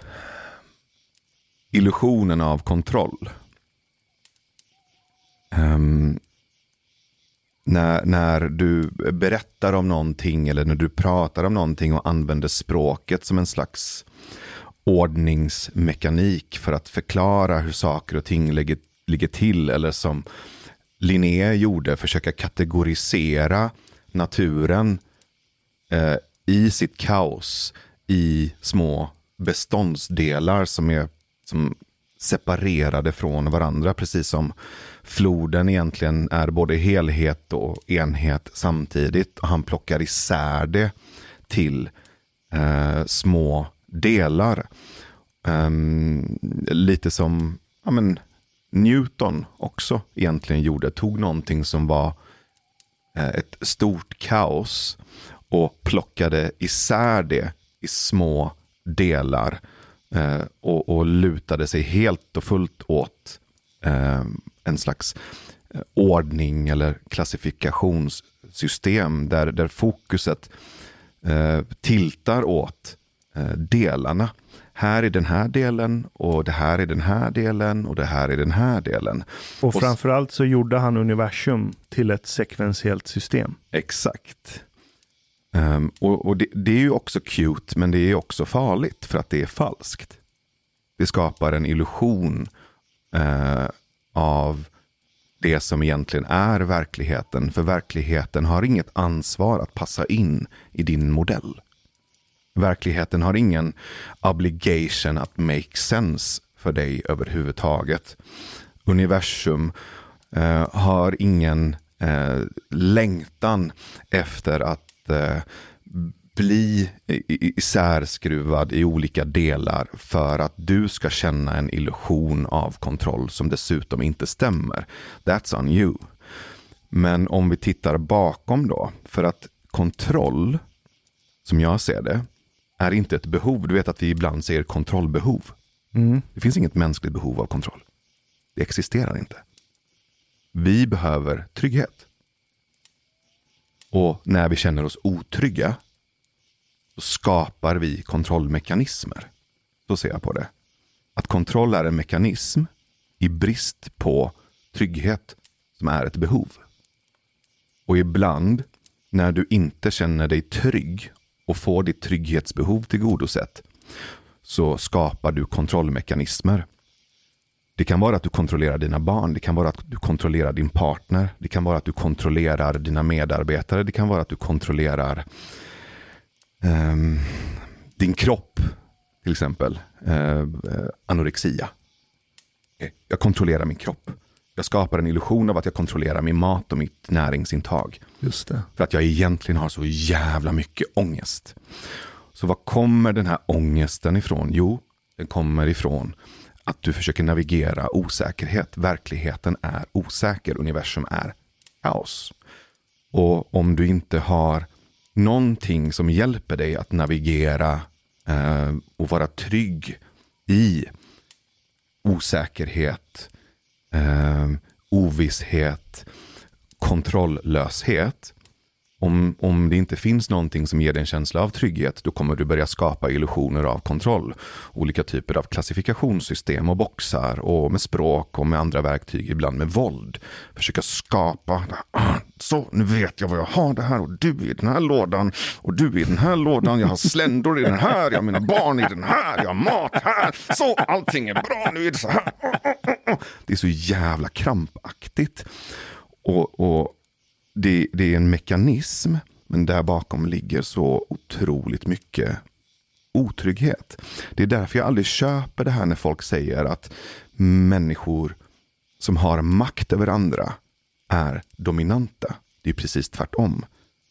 illusionen av kontroll. Um, när, när du berättar om någonting eller när du pratar om någonting och använder språket som en slags ordningsmekanik för att förklara hur saker och ting ligger, ligger till. Eller som Linné gjorde, försöka kategorisera naturen eh, i sitt kaos i små beståndsdelar som är som separerade från varandra. Precis som floden egentligen är både helhet och enhet samtidigt. Och han plockar isär det till eh, små delar. Um, lite som ja, men, Newton också egentligen gjorde. Tog någonting som var eh, ett stort kaos och plockade isär det i små delar. Eh, och, och lutade sig helt och fullt åt eh, en slags eh, ordning eller klassifikationssystem där, där fokuset eh, tiltar åt eh, delarna. Här är den här delen och det här är den här delen och det här är den här delen. Och framförallt så gjorde han universum till ett sekventiellt system. Exakt. Um, och och det, det är ju också cute, men det är också farligt för att det är falskt. Det skapar en illusion uh, av det som egentligen är verkligheten. För verkligheten har inget ansvar att passa in i din modell. Verkligheten har ingen obligation att make sense för dig överhuvudtaget. Universum uh, har ingen uh, längtan efter att eh, bli isärskruvad i olika delar för att du ska känna en illusion av kontroll som dessutom inte stämmer. That's on you. Men om vi tittar bakom då, för att kontroll som jag ser det, är inte ett behov. Du vet att vi ibland säger kontrollbehov. Mm. Det finns inget mänskligt behov av kontroll. Det existerar inte. Vi behöver trygghet. Och när vi känner oss otrygga så skapar vi kontrollmekanismer. Så ser jag på det. Att kontroll är en mekanism i brist på trygghet som är ett behov. Och ibland när du inte känner dig trygg och får ditt trygghetsbehov tillgodosett så skapar du kontrollmekanismer. Det kan vara att du kontrollerar dina barn, det kan vara att du kontrollerar din partner, det kan vara att du kontrollerar dina medarbetare, det kan vara att du kontrollerar um, din kropp, till exempel uh, anorexia. Jag kontrollerar min kropp. Jag skapar en illusion av att jag kontrollerar min mat och mitt näringsintag. Just det. För att jag egentligen har så jävla mycket ångest. Så var kommer den här ångesten ifrån? Jo, den kommer ifrån att du försöker navigera osäkerhet. Verkligheten är osäker, universum är kaos. Och om du inte har någonting som hjälper dig att navigera eh, och vara trygg i osäkerhet, eh, ovisshet, kontrolllöshet. Om, om det inte finns någonting som ger dig en känsla av trygghet, då kommer du börja skapa illusioner av kontroll. Olika typer av klassifikationssystem och boxar och med språk och med andra verktyg, ibland med våld. Försöka skapa, så nu vet jag vad jag har det här och du är i den här lådan och du är i den här lådan, jag har sländor i den här, jag har mina barn i den här, jag har mat här, så allting är bra, nu är det så här. Det är så jävla krampaktigt. Och, och det, det, är en mekanism, men där bakom ligger så otroligt mycket otrygghet. Det är därför jag aldrig köper det här när folk säger att människor som har makt över andra är dominanta. Det är precis tvärtom.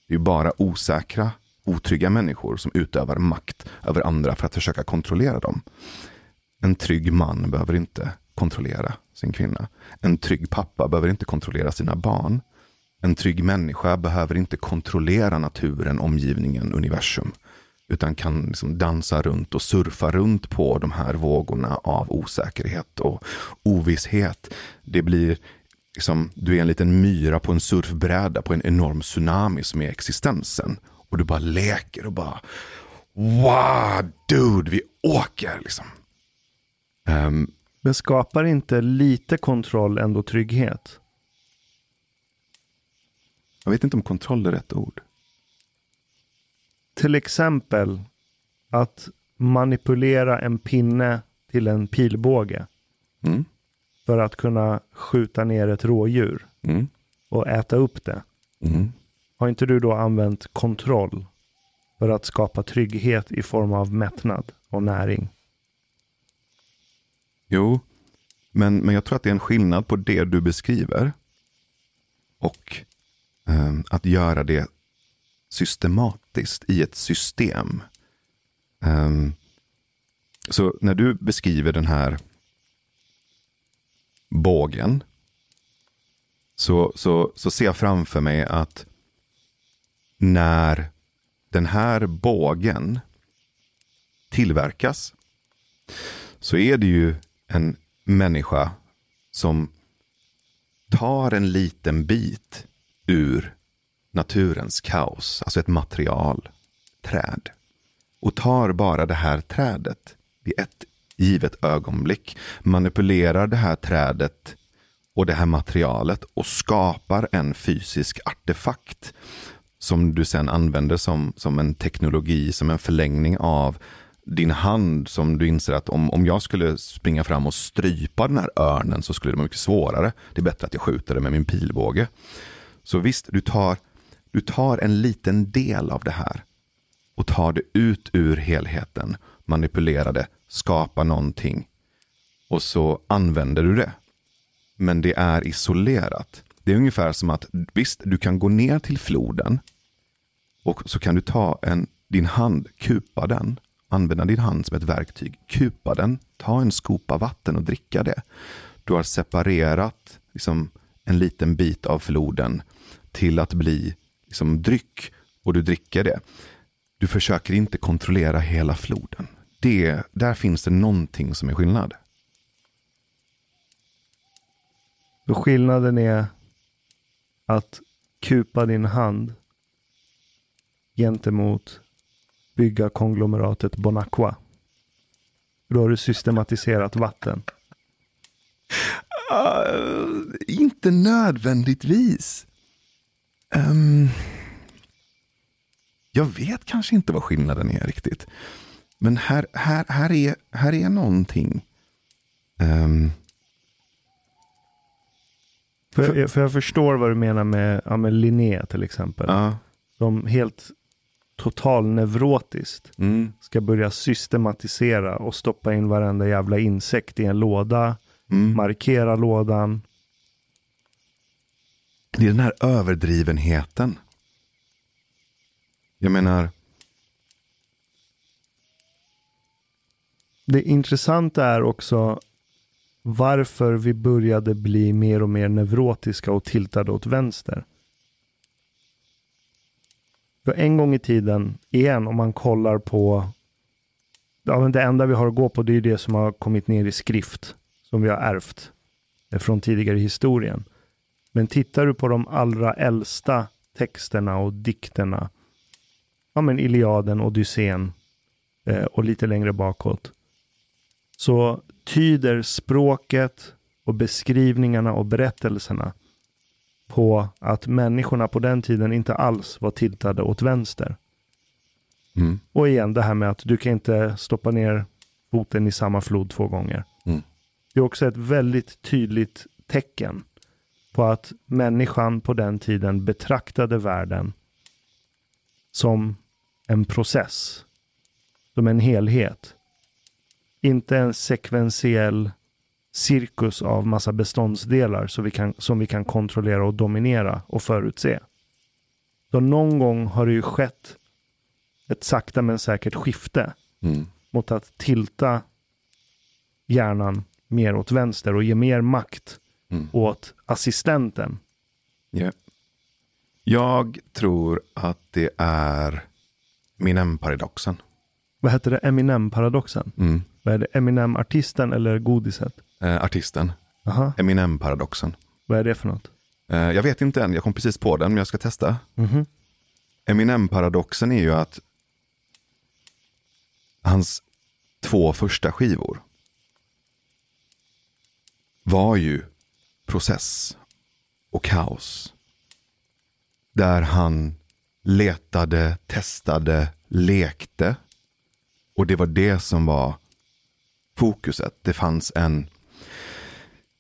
Det är bara osäkra, otrygga människor som utövar makt över andra för att försöka kontrollera dem. En trygg man behöver inte kontrollera sin kvinna. En trygg pappa behöver inte kontrollera sina barn. En trygg människa behöver inte kontrollera naturen, omgivningen, universum. Utan kan liksom dansa runt och surfa runt på de här vågorna av osäkerhet och ovisshet. Det blir liksom, du är en liten myra på en surfbräda på en enorm tsunami som är existensen. Och du bara leker och bara Wow, dude, vi åker liksom. Um, Men skapar inte lite kontroll ändå trygghet? Jag vet inte om kontroll är rätt ord. Till exempel att manipulera en pinne till en pilbåge. Mm. För att kunna skjuta ner ett rådjur Mm. och äta upp det. Mm. Har inte du då använt kontroll för att skapa trygghet i form av mättnad och näring? Jo, men, men jag tror att det är en skillnad på det du beskriver och Eh, att göra det systematiskt i ett system. Eh, så när du beskriver den här bågen så, så, så ser jag framför mig att när den här bågen tillverkas så är det ju en människa som tar en liten bit ur naturens kaos, alltså ett material, träd. Och tar bara det här trädet vid ett givet ögonblick, manipulerar det här trädet och det här materialet och skapar en fysisk artefakt som du sen använder som, som en teknologi, som en förlängning av din hand som du inser att om, om jag skulle springa fram och strypa den här örnen så skulle det vara mycket svårare. Det är bättre att jag skjuter det med min pilbåge. Så visst, du tar, du tar en liten del av det här och tar det ut ur helheten, manipulerar det, skapar någonting och så använder du det. Men det är isolerat. Det är ungefär som att visst, du kan gå ner till floden och så kan du ta en, din hand, kupa den använda din hand som ett verktyg. Kupa den, ta en skopa vatten och dricka det. Du har separerat liksom, en liten bit av floden till att bli liksom, dryck och du dricker det. du försöker inte kontrollera hela floden. Det, där finns det någonting som är skillnad. Och skillnaden är att kupa din hand gentemot bygga konglomeratet Bonacqua. Då har du systematiserat vatten. Uh, inte nödvändigtvis. Um, jag vet kanske inte vad skillnaden är riktigt. Men här, här, här, är, här är någonting. Um, för, för, för, jag förstår vad du menar med, ja, med Linné till exempel. Uh. De helt totalneurotiskt mm. ska börja systematisera och stoppa in varenda jävla insekt i en låda. Mm. Markera lådan. Det är den här överdrivenheten. Jag menar. Det intressanta är också varför vi började bli mer och mer neurotiska och tiltade åt vänster. För en gång i tiden, igen, om man kollar på ja, men det enda vi har att gå på det är det som har kommit ner i skrift, som vi har ärvt från tidigare historien. Men tittar du på de allra äldsta texterna och dikterna, ja men Iliaden, Odysseen eh, och lite längre bakåt, så tyder språket och beskrivningarna och berättelserna på att människorna på den tiden inte alls var tiltade åt vänster. Mm. Och igen det här med att du kan inte stoppa ner foten i samma flod två gånger. Mm. Det är också ett väldigt tydligt tecken på att människan på den tiden betraktade världen som en process, som en helhet. Inte en sekventiell cirkus av massa beståndsdelar så vi kan, som vi kan kontrollera och dominera och förutse. Så någon gång har det ju skett ett sakta men säkert skifte mm. mot att tilta hjärnan mer åt vänster och ge mer makt mm. åt assistenten. Yeah. Jag tror att det är Eminem-paradoxen. Vad heter det? Eminem-paradoxen? Mm. Vad är det? Eminem-artisten eller godiset? Eh, artisten. Eminem-paradoxen. Vad är det för något? Eh, jag vet inte än, jag kom precis på den, men jag ska testa. Mm -hmm. Eminem-paradoxen är ju att hans två första skivor var ju process och kaos. Där han letade, testade, lekte. Och det var det som var fokuset. Det fanns en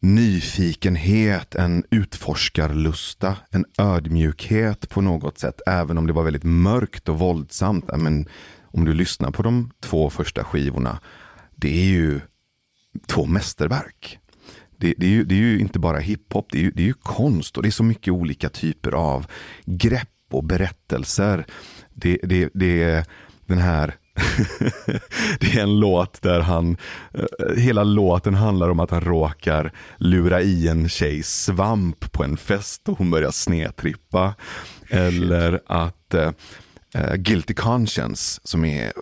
nyfikenhet, en utforskarlusta, en ödmjukhet på något sätt. Även om det var väldigt mörkt och våldsamt. Men om du lyssnar på de två första skivorna, det är ju två mästerverk. Det, det, är, ju, det är ju inte bara hiphop, det är, ju, det är ju konst och det är så mycket olika typer av grepp och berättelser. Det, det, det är den här det är en låt där han, hela låten handlar om att han råkar lura i en tjej svamp på en fest och hon börjar snedtrippa. Eller att uh, Guilty Conscience som är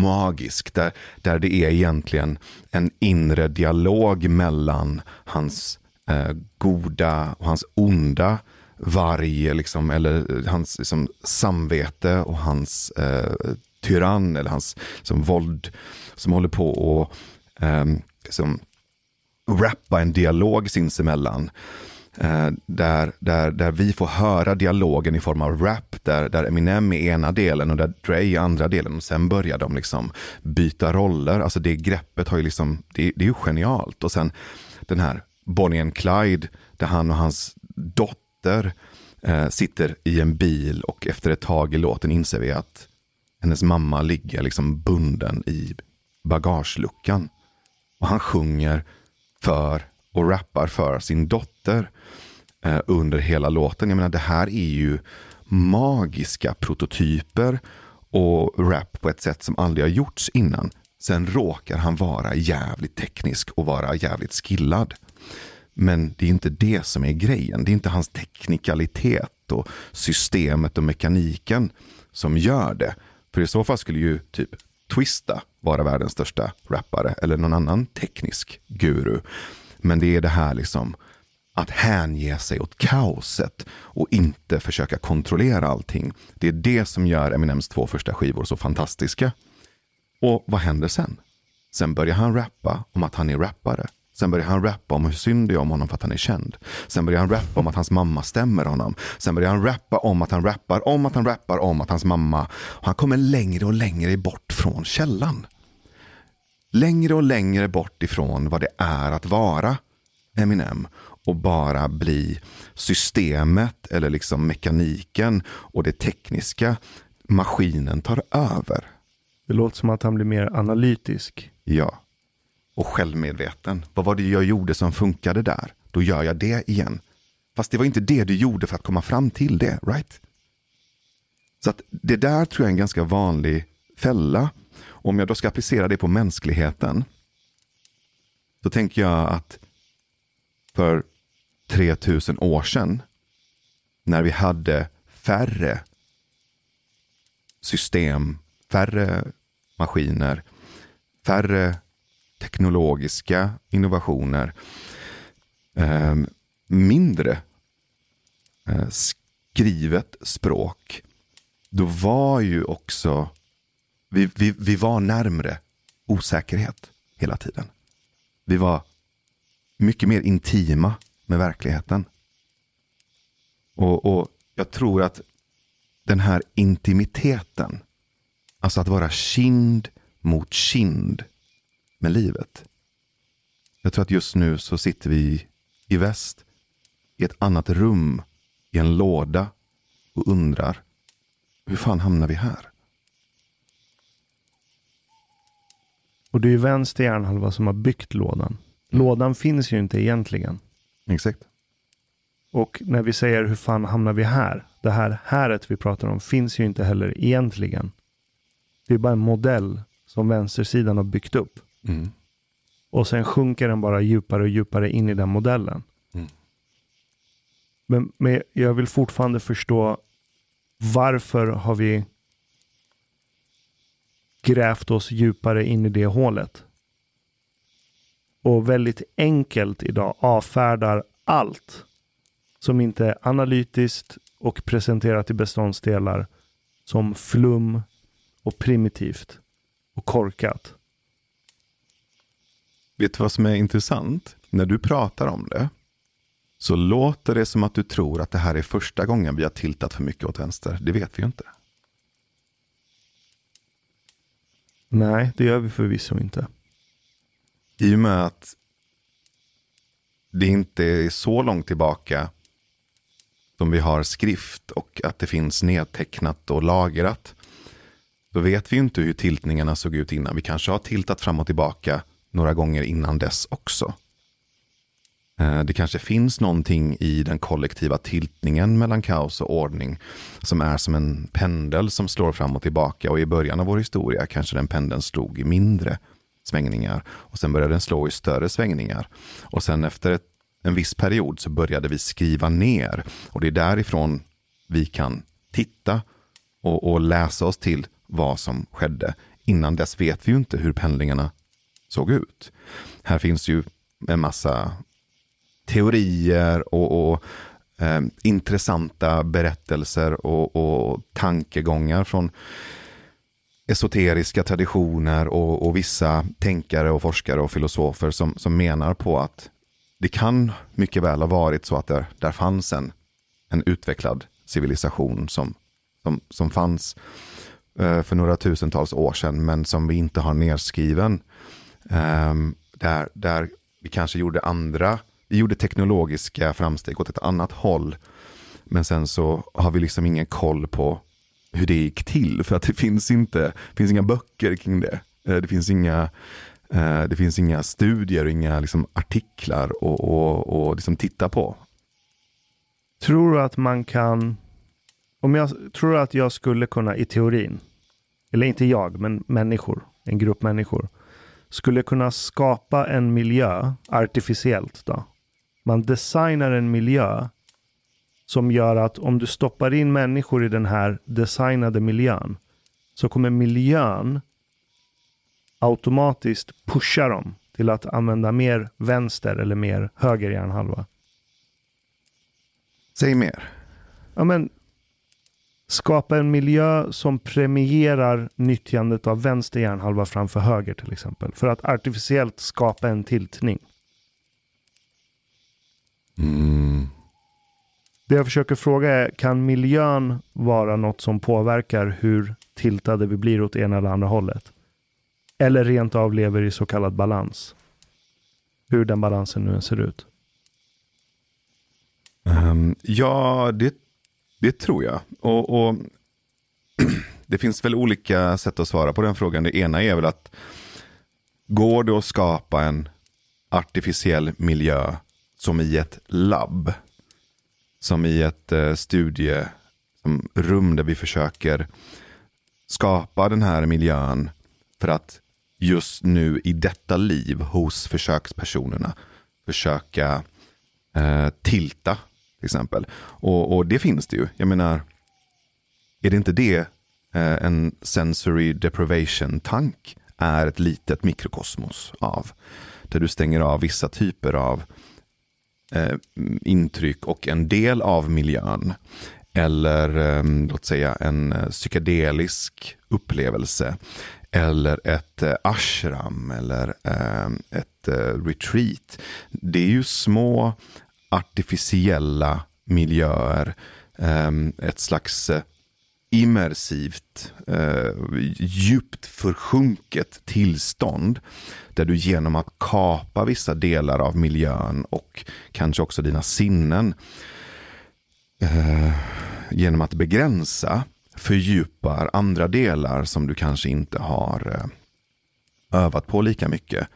magisk, där, där det är egentligen en inre dialog mellan hans uh, goda och hans onda varg, liksom, eller eh, hans liksom, samvete och hans uh, tyrann eller hans som våld som håller på och um, liksom, rappa en dialog sinsemellan. Eh, där, där, där vi får höra dialogen i form av rap, där, där Eminem är ena delen och där Dre är andra delen. Och sen börjar de liksom byta roller. Alltså det greppet har ju liksom, det, det är ju genialt. Och sen den här Bonnie and Clyde, där han och hans dotter eh, sitter i en bil och efter ett tag i låten inser vi att hennes mamma ligger liksom bunden i bagageluckan. Och han sjunger för och rappar för sin dotter eh, under hela låten. Jag menar, det här är ju magiska prototyper och rap på ett sätt som aldrig har gjorts innan. Sen råkar han vara jävligt teknisk och vara jävligt skillad. Men det är inte det som är grejen. Det är inte hans teknikalitet och systemet och mekaniken som gör det. För i så fall skulle ju typ Twista vara världens största rappare eller någon annan teknisk guru. Men det är det här liksom att hänge sig åt kaoset och inte försöka kontrollera allting. Det är det som gör Eminems två första skivor så fantastiska. Och vad händer sen? Sen börjar han rappa om att han är rappare. Sen börjar han rappa om hur synd det är om honom för att han är känd. Sen börjar han rappa om att hans mamma stämmer honom. Sen börjar han rappa om att han rappar om att han rappar om att hans mamma... Han kommer längre och längre bort från källan. Längre och längre bort ifrån vad det är att vara Eminem och bara bli systemet eller liksom mekaniken och det tekniska. Maskinen tar över. Det låter som att han blir mer analytisk. Ja. Och självmedveten. Vad var det jag gjorde som funkade där? Då gör jag det igen. Fast det var inte det du gjorde för att komma fram till det, right? Så att det där tror jag är en ganska vanlig fälla. Om jag då ska applicera det på mänskligheten. Så tänker jag att för 3000 år sedan, när vi hade färre system, färre maskiner, färre teknologiska innovationer, eh, mindre eh, skrivet språk, då var ju också, vi, vi, vi var närmre osäkerhet hela tiden. Vi var mycket mer intima med verkligheten. Och, och jag tror att den här intimiteten, alltså att vara kind mot kind med livet. Jag tror att just nu så sitter vi i väst i ett annat rum, i en låda och undrar hur fan hamnar vi här? Och det är ju vänster hjärnhalva som har byggt lådan. Lådan finns ju inte egentligen. Exakt. Och när vi säger hur fan hamnar vi här? Det här häret vi pratar om finns ju inte heller egentligen. Det är bara en modell som vänstersidan har byggt upp. Mm. Och sen sjunker den bara djupare och djupare in i den modellen. Mm. Men, men jag vill fortfarande förstå varför har vi grävt oss djupare in i det hålet? Och väldigt enkelt idag avfärdar allt som inte är analytiskt och presenterat i beståndsdelar som flum och primitivt och korkat. Vet du vad som är intressant? När du pratar om det så låter det som att du tror att det här är första gången vi har tiltat för mycket åt vänster. Det vet vi ju inte. Nej, det gör vi förvisso inte. I och med att det inte är så långt tillbaka som vi har skrift och att det finns nedtecknat och lagrat. Då vet vi ju inte hur tiltningarna såg ut innan. Vi kanske har tiltat fram och tillbaka några gånger innan dess också. Eh, det kanske finns någonting i den kollektiva tiltningen mellan kaos och ordning som är som en pendel som slår fram och tillbaka och i början av vår historia kanske den pendeln slog i mindre svängningar och sen började den slå i större svängningar. Och sen efter ett, en viss period så började vi skriva ner och det är därifrån vi kan titta och, och läsa oss till vad som skedde. Innan dess vet vi ju inte hur pendlingarna såg ut. Här finns ju en massa teorier och, och eh, intressanta berättelser och, och tankegångar från esoteriska traditioner och, och, vissa tänkare och forskare och filosofer som, som menar på att det kan mycket väl ha varit så att där, där fanns en, en utvecklad civilisation som, som, som fanns eh, för några tusentals år sedan men som vi inte har nedskriven. Eh, där, där vi kanske gjorde andra, vi gjorde teknologiska framsteg åt ett annat håll men sen så har vi liksom ingen koll på hur det gick till. För att det finns inte, finns inga böcker kring det. Eh, det finns inga, eh, det finns inga studier och inga liksom artiklar att och, och liksom titta på. Tror du att man kan, om jag tror att jag skulle kunna i teorin, eller inte jag, men människor, en grupp människor, skulle kunna skapa en miljö artificiellt då. Man designar en miljö som gör att om du stoppar in människor i den här designade miljön så kommer miljön automatiskt pusha dem till att använda mer vänster eller mer höger hjärnhalva. Säg mer. Ja, men skapa en miljö som premierar nyttjandet av vänster hjärnhalva framför höger till exempel. För att artificiellt skapa en tiltning. Mm. Det jag försöker fråga är, kan miljön vara något som påverkar hur tiltade vi blir åt ena eller andra hållet? Eller rent av lever i så kallad balans? Hur den balansen nu ser ut. Um, ja, det, det tror jag. Och, och Det finns väl olika sätt att svara på den frågan. Det ena är väl att går det att skapa en artificiell miljö som i ett labb? Som i ett eh, studierum där vi försöker skapa den här miljön för att just nu i detta liv hos försökspersonerna försöka eh, tilta till exempel. Och, och, det finns det ju. Jag menar, är det inte det eh, en sensory deprivation tank är ett litet mikrokosmos av? Där du stänger av vissa typer av eh, intryck och en del av miljön. Eller eh, låt säga en eh, psykedelisk upplevelse. Eller ett eh, ashram eller eh, ett eh, retreat. Det är ju små artificiella miljöer. Eh, ett slags eh, immersivt, eh, djupt försjunket tillstånd. Där du genom att kapa vissa delar av miljön och kanske också dina sinnen. Eh, genom att begränsa fördjupar andra delar som du kanske inte har övat på lika mycket.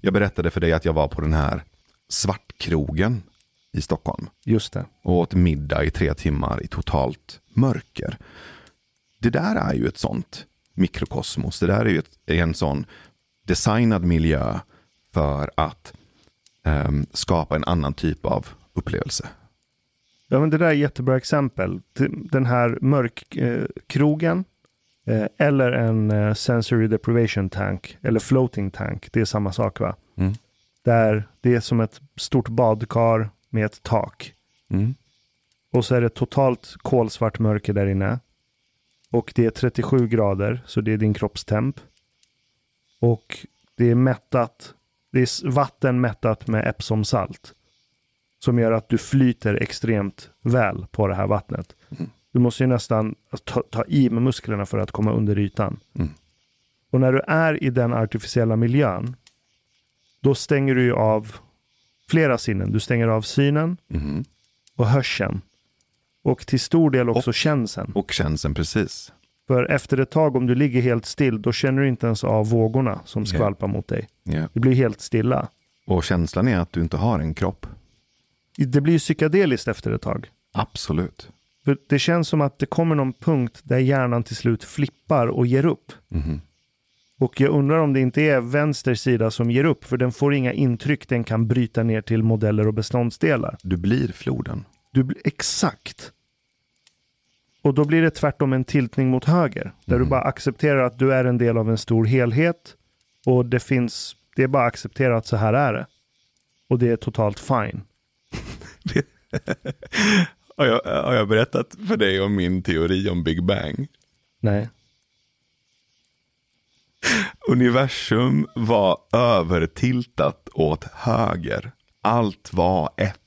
Jag berättade för dig att jag var på den här svartkrogen i Stockholm. Just det. Och åt middag i tre timmar i totalt mörker. Det där är ju ett sånt mikrokosmos. Det där är ju ett, en sån designad miljö för att um, skapa en annan typ av upplevelse. Ja, men det där är jättebra exempel. Den här mörkkrogen eh, eller en eh, sensory deprivation tank eller floating tank. Det är samma sak va? Mm. Där det är som ett stort badkar med ett tak. Mm. Och så är det totalt kolsvart mörker där inne. Och det är 37 grader, så det är din kroppstemp. Och det är mättat. Det är vatten mättat med Epsomsalt. Som gör att du flyter extremt väl på det här vattnet. Mm. Du måste ju nästan ta, ta, i med musklerna för att komma under ytan. Mm. Och när du är i den artificiella miljön, då stänger du ju av flera sinnen. Du stänger av synen mm. och hörseln. Och till stor del också och, känseln. Och känseln, precis. För efter ett tag om du ligger helt still, då känner du inte ens av vågorna som skvalpar yeah. mot dig. Yeah. Det blir helt stilla. Och känslan är att du inte har en kropp. Det blir psykedeliskt efter ett tag. Absolut. För det känns som att det kommer någon punkt där hjärnan till slut flippar och ger upp. Mm. Och jag undrar om det inte är vänster sida som ger upp, för den får inga intryck den kan bryta ner till modeller och beståndsdelar. Du blir floden. Du blir, exakt. Och då blir det tvärtom en tiltning mot höger, där mm. du bara accepterar att du är en del av en stor helhet och det finns, det är bara att så här är det. Och det är totalt fine. har, jag, har jag berättat för dig om min teori om Big Bang? Nej. Universum var övertiltat åt höger. Allt var ett.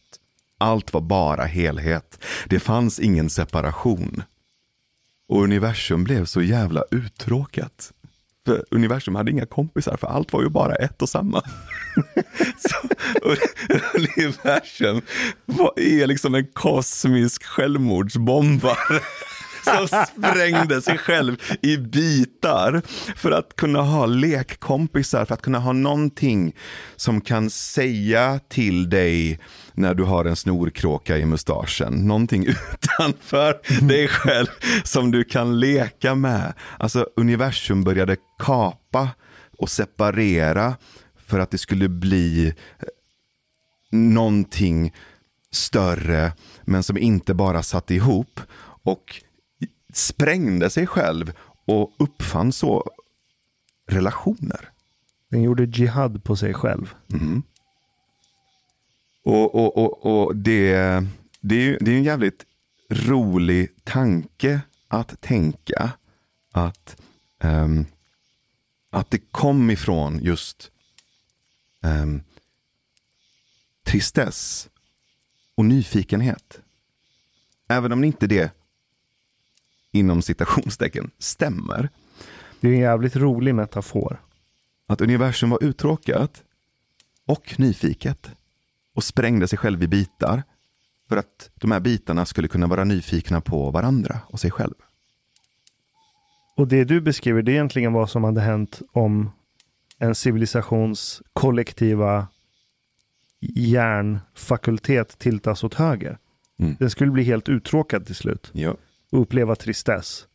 Allt var bara helhet. Det fanns ingen separation. Och universum blev så jävla uttråkat. För universum hade inga kompisar, för allt var ju bara ett och samma. så, universum var, är liksom en kosmisk självmordsbombare som sprängde sig själv i bitar för att kunna ha lekkompisar, för att kunna ha någonting som kan säga till dig när du har en snorkråka i mustaschen. Någonting utanför dig själv som du kan leka med. Alltså universum började kapa och separera för att det skulle bli eh, någonting större men som inte bara satt ihop. Och sprängde sig själv och uppfann så relationer. Den gjorde jihad på sig själv. Mm. Och, och, och, och det, det, är, det är en jävligt rolig tanke att tänka att, um, att det kom ifrån just um, tristess och nyfikenhet. Även om inte det inom citationstecken stämmer. Det är en jävligt rolig metafor. Att universum var uttråkat och nyfiket och sprängde sig själv i bitar för att de här bitarna skulle kunna vara nyfikna på varandra och sig själv. Och det du beskriver, det är egentligen vad som hade hänt om en civilisations kollektiva hjärnfakultet tiltas åt höger. Mm. Den skulle bli helt uttråkad till slut. Ja. Och uppleva tristess.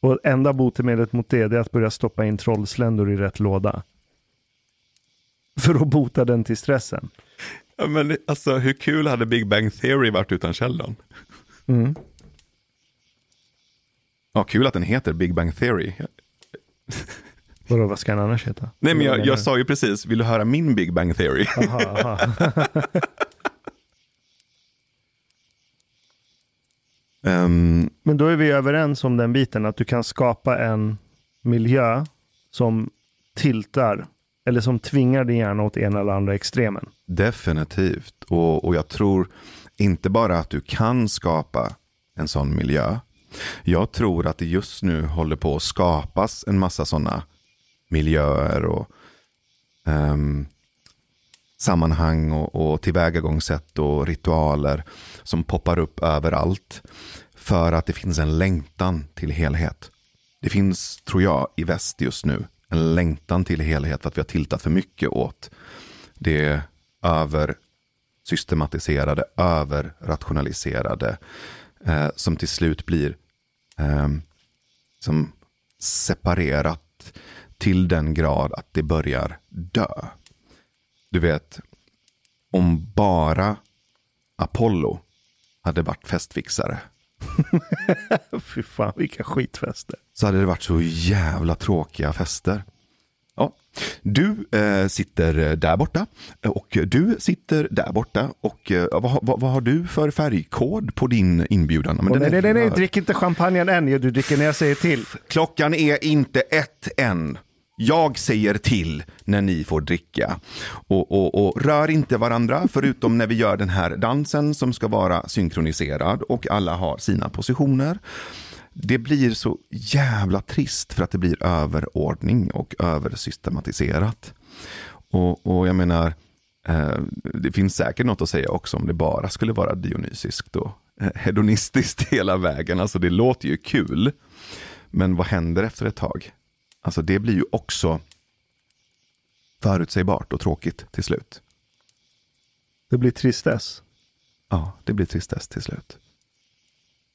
Och enda botemedlet mot det är att börja stoppa in trollsländor i rätt låda. För att bota den till stressen. Ja, men alltså hur kul hade Big Bang Theory varit utan Sheldon? Mm. Ja, kul att den heter Big Bang Theory. Vadå, vad ska den annars heta? Nej, men jag, jag sa ju precis, vill du höra min Big Bang Theory? Aha, aha. um, men då är vi överens om den biten, att du kan skapa en miljö som tiltar eller som tvingar din hjärna åt ena eller andra extremen. Definitivt. Och, och jag tror inte bara att du kan skapa en sån miljö. Jag tror att det just nu håller på att skapas en massa sådana miljöer och um, sammanhang och, och tillvägagångssätt och ritualer som poppar upp överallt. För att det finns en längtan till helhet. Det finns, tror jag, i väst just nu en längtan till helhet för att vi har tiltat för mycket åt det översystematiserade, överrationaliserade eh, som till slut blir eh, som separerat till den grad att det börjar dö. Du vet, om bara Apollo hade varit festfixare Fy fan vilka skitfester. Så hade det varit så jävla tråkiga fester. Ja, du eh, sitter där borta och du sitter där borta. Och eh, vad, vad, vad, har du för färgkod på din inbjudan? Men oh, nej, nej, nej, nej, drick inte champagnen än. Du dricker när jag säger till. Klockan är inte ett än. Jag säger till när ni får dricka. Och, och, och, rör inte varandra, förutom när vi gör den här dansen som ska vara synkroniserad och alla har sina positioner. Det blir så jävla trist för att det blir överordning och översystematiserat. Och, och jag menar, eh, det finns säkert något att säga också om det bara skulle vara dionysiskt och hedonistiskt hela vägen. Alltså det låter ju kul. Men vad händer efter ett tag? Alltså det blir ju också förutsägbart och tråkigt till slut. Det blir tristess. Ja, det blir tristess till slut.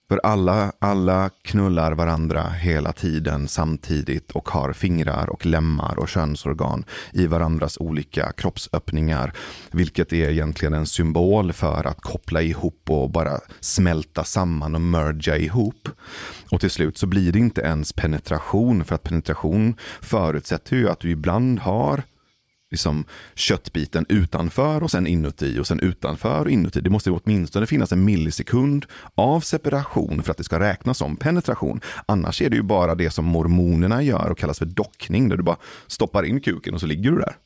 För alla, alla knullar varandra hela tiden samtidigt och har fingrar och lemmar och könsorgan i varandras olika kroppsöppningar. Vilket är egentligen en symbol för att koppla ihop och bara smälta samman och merga ihop. Och till slut så blir det inte ens penetration för att penetration förutsätter ju att du ibland har liksom köttbiten utanför och sen inuti och sen utanför och inuti. Det måste åtminstone finnas en millisekund av separation för att det ska räknas som penetration. Annars är det ju bara det som mormonerna gör och kallas för dockning, där du bara stoppar in kuken och så ligger du där.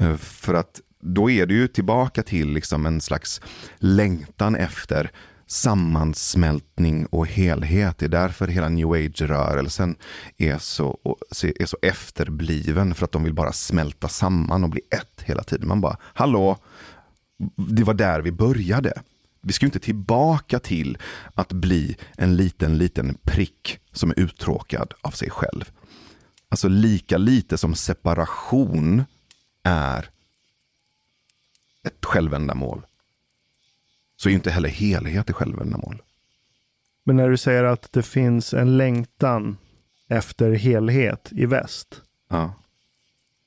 Eh, för att då är du ju tillbaka till liksom en slags längtan efter sammansmältning och helhet. Det är därför hela new age-rörelsen är så, är så efterbliven. För att de vill bara smälta samman och bli ett hela tiden. Man bara, hallå, det var där vi började. Vi ska ju inte tillbaka till att bli en liten, liten prick som är uttråkad av sig själv. Alltså lika lite som separation är ett självändamål så är inte heller helhet i självändamål. Men när du säger att det finns en längtan efter helhet i väst. Ja.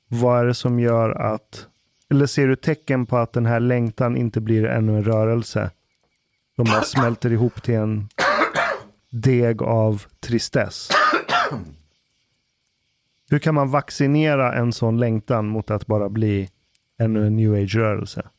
Vad är det som gör att, eller ser du tecken på att den här längtan inte blir ännu en rörelse? De bara smälter ihop till en deg av tristess. Hur kan man vaccinera en sån längtan mot att bara bli ännu en new age-rörelse?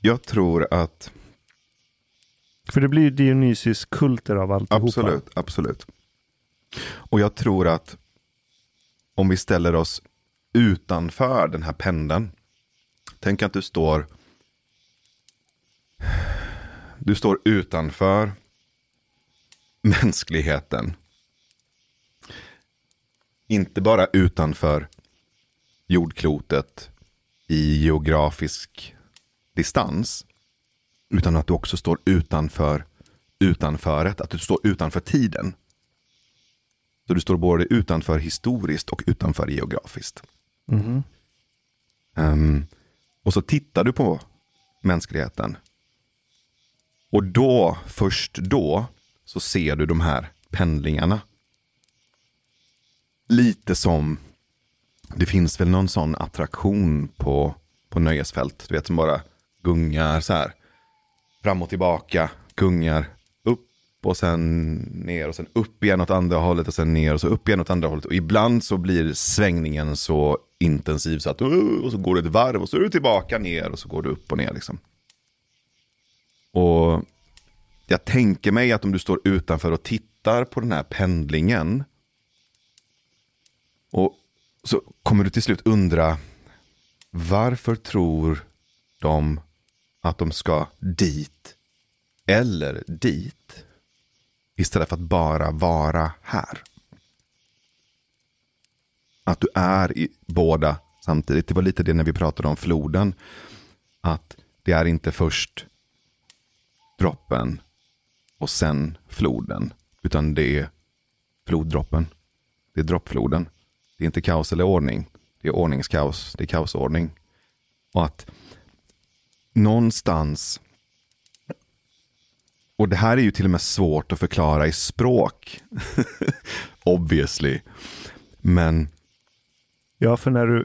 Jag tror att... För det blir ju Dionysus-kulter av alltihopa. Absolut, absolut. Och jag tror att om vi ställer oss utanför den här pendeln. Tänk att du står du står utanför mänskligheten. Inte bara utanför jordklotet i geografisk distans. Utan att du också står utanför utanföret, att du står utanför tiden. Så du står både utanför historiskt och utanför geografiskt. Mhm. Um, och så tittar du på mänskligheten. Och då, först då, så ser du de här pendlingarna. Lite som, det finns väl någon sån attraktion på, på nöjesfält, du vet som bara gungar så här. Fram och tillbaka, gungar upp och sen ner och sen upp igen åt andra hållet och sen ner och så upp igen åt andra hållet. Och ibland så blir svängningen så intensiv så att och så går du ett varv och så är du tillbaka ner och så går du upp och ner liksom. Och jag tänker mig att om du står utanför och tittar på den här pendlingen. Och så kommer du till slut undra. Varför tror de att de ska dit eller dit istället för att bara vara här. Att du är i båda samtidigt. Det var lite det när vi pratade om floden. Att det är inte först droppen och sen floden. Utan det är floddroppen. Det är droppfloden. Det är inte kaos eller ordning. Det är ordningskaos. Det är kaosordning. Och att någonstans, och det här är ju till och med svårt att förklara i språk, obviously. Men Ja, för när, du,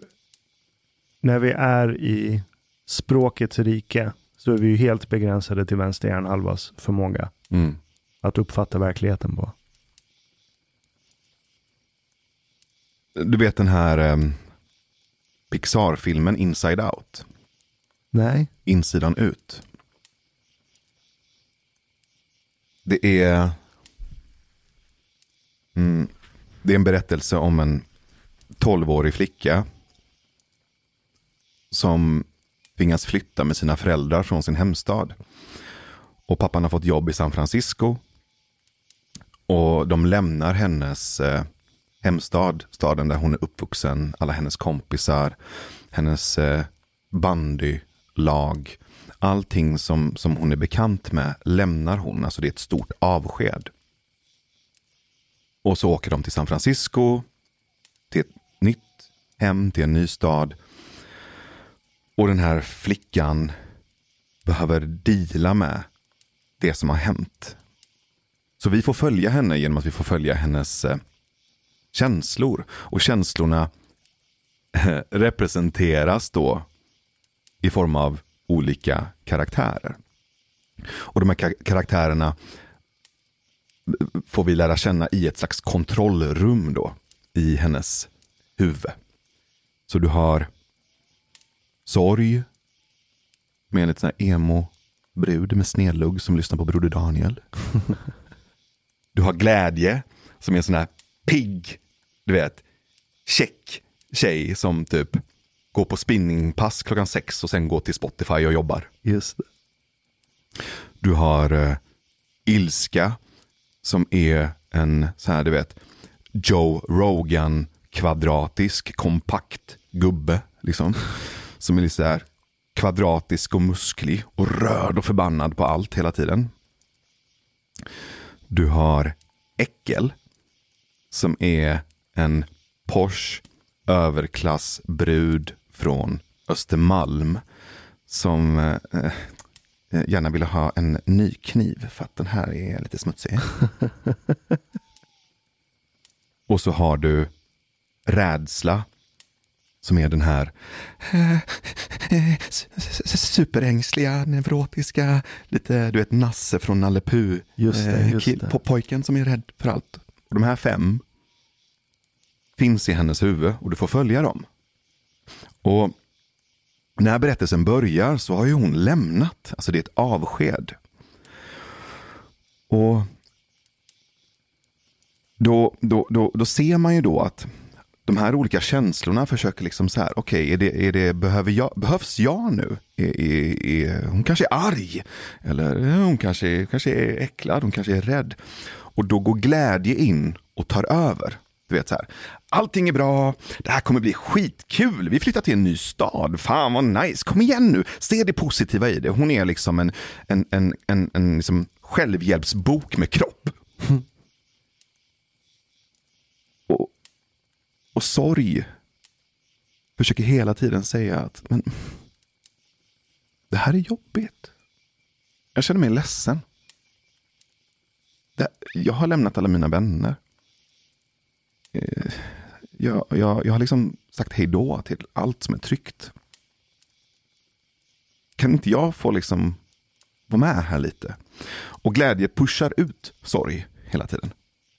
när vi är i språkets rike så är vi ju helt begränsade till vänster hjärnhalvas förmåga mm, att uppfatta verkligheten på. du vet den här eh, Pixar-filmen Inside Out, Nej. insidan ut. Det är, mm, det är en berättelse om en tolvårig flicka som tvingas flytta med sina föräldrar från sin hemstad. Och pappan har fått jobb i San Francisco. Och de lämnar hennes eh, hemstad, staden där hon är uppvuxen, alla hennes kompisar, hennes eh, bandylag. Allting som, som hon är bekant med lämnar hon, alltså det är ett stort avsked. Och så åker de till San Francisco, till ett nytt hem, till en ny stad. Och den här flickan behöver deala med det som har hänt. Så vi får följa henne genom att vi får följa hennes eh, känslor. Och känslorna eh, representeras då i form av olika karaktärer. Och de här karaktärerna eh, får vi lära känna i ett slags kontrollrum då i hennes huvud. Så du har sorg med en liten sån här emo-brud med snedlugg som lyssnar på Broder Daniel. Du har glädje som är en sån här pigg, du vet, check tjej som typ går på spinningpass klockan sex och sen går till Spotify och jobbar. Just det. Du har eh, ilska som är en så här, du vet, Joe Rogan kvadratisk, kompakt gubbe. Liksom. Som är lite så här kvadratisk och musklig och röd och förbannad på allt hela tiden. Du har äckel som är en Porsche överklassbrud från Östermalm som eh, eh, gärna vilja ha en ny kniv för att den här är lite smutsig. Och så har du rädsla som är den här superängsliga, neurotiska, lite du vet Nasse från Nalle Puh. Just det, just kill- det. po- Pojken som är rädd för allt. Och de här fem finns i hennes huvud och du får följa dem. Och när berättelsen börjar så har ju hon lämnat, alltså det är ett avsked. Och då, då, då, då ser man ju då att de här olika känslorna försöker liksom så här, okej, är det, är det, behöver jag, behövs jag nu? Är, är, är, hon kanske är arg, eller eh, hon kanske, är- kanske är äcklad, hon kanske är rädd. Och då går glädje in och tar över. Du vet så här, allting är bra, det här kommer bli skitkul, vi flyttar till en ny stad, fan vad nice, kom igen nu, se det positiva i det. Hon är liksom en, en, en, en, en liksom självhjälpsbok med kropp. Och, och sorg försöker hela tiden säga att men, det här är jobbigt. Jag känner mig ledsen. Det, jag har lämnat alla mina vänner. Eh, jag, jag, jag har liksom sagt hej då till allt som är tryggt. Kan inte jag få liksom vara med här lite? Och glädje pushar ut sorg hela tiden.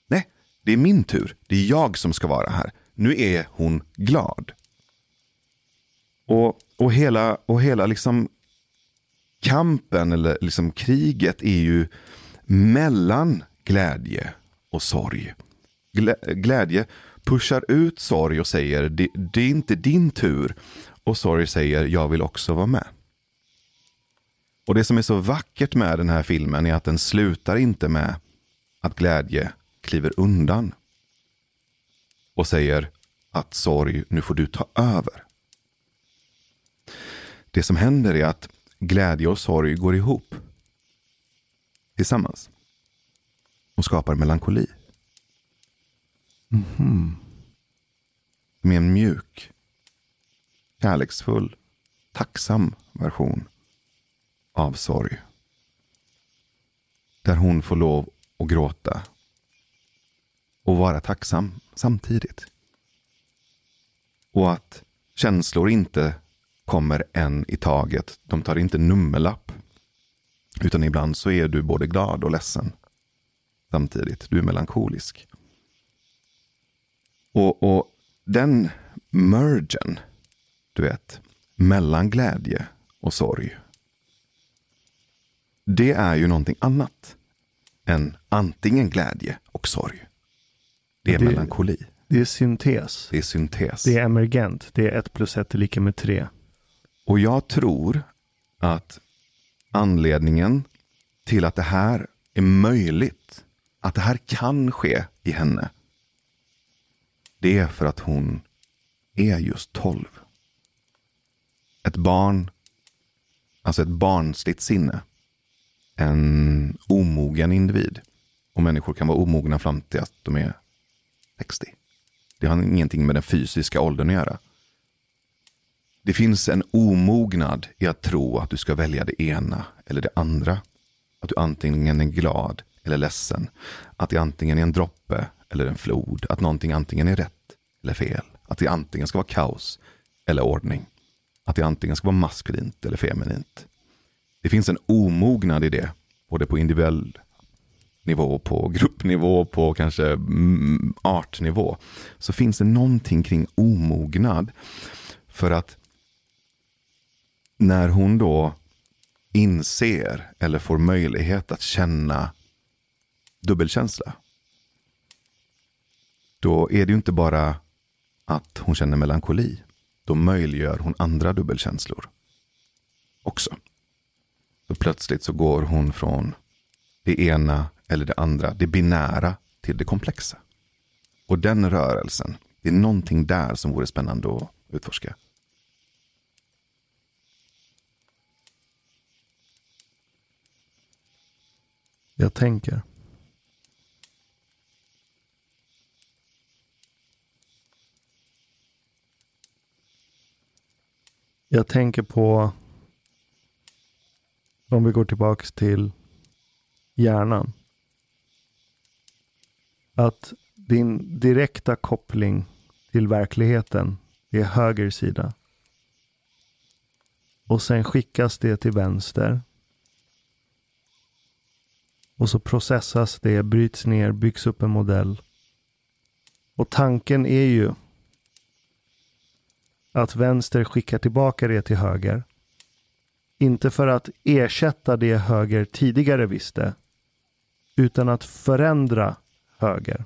Nej, det är min tur. Det är jag som ska vara här. Nu är hon glad. Och, och hela, och hela liksom kampen eller liksom kriget är ju mellan glädje och sorg. Glädje pushar ut sorg och säger det, det är inte din tur. Och sorg säger jag vill också vara med. Och det som är så vackert med den här filmen är att den slutar inte med att glädje kliver undan. Och säger att sorg, nu får du ta över. Det som händer är att glädje och sorg går ihop. Tillsammans. Och skapar melankoli. Med en mjuk, kärleksfull, tacksam version av sorg. Där hon får lov att gråta och vara tacksam samtidigt. Och att känslor inte kommer en i taget. De tar inte nummerlapp. Utan ibland så är du både glad och ledsen samtidigt. Du är melankolisk. Och, och den mergen, du vet, mellan glädje och sorg. Det är ju någonting annat än antingen glädje och sorg. Det är Det- melankoli. Det är syntes. Det är syntes. Det är emergent. Det är ett plus ett är lika med tre. Och jag tror att anledningen till att det här är möjligt, att det här kan ske i henne, det är för att hon är just 12. Ett barn, alltså ett barnsligt sinne. En omogen individ. Och människor kan vara omogna fram till att de är 60. Det har ingenting med den fysiska åldern att göra. Det finns en omognad i att tro att du ska välja det ena eller det andra. Att du antingen är glad eller ledsen. Att det antingen är en droppe eller en flod. Att någonting antingen är rätt eller fel. Att det antingen ska vara kaos eller ordning. Att det antingen ska vara maskulint eller feminint. Det finns en omognad i det. Både på individuell nivå, på gruppnivå, på kanske mm, artnivå. Så finns det någonting kring omognad. För att när hon då inser eller får möjlighet att känna dubbelkänsla. Då är det ju inte bara att hon känner melankoli. Då möjliggör hon andra dubbelkänslor också. Så plötsligt så går hon från det ena eller det andra, det binära till det komplexa. Och den rörelsen, det är någonting där som vore spännande att utforska. Jag tänker. Jag tänker på om vi går tillbaks till hjärnan. Att din direkta koppling till verkligheten är höger sida. Och sen skickas det till vänster. Och så processas det, bryts ner, byggs upp en modell. Och tanken är ju att vänster skickar tillbaka det till höger. Inte för att ersätta det höger tidigare visste, utan att förändra höger.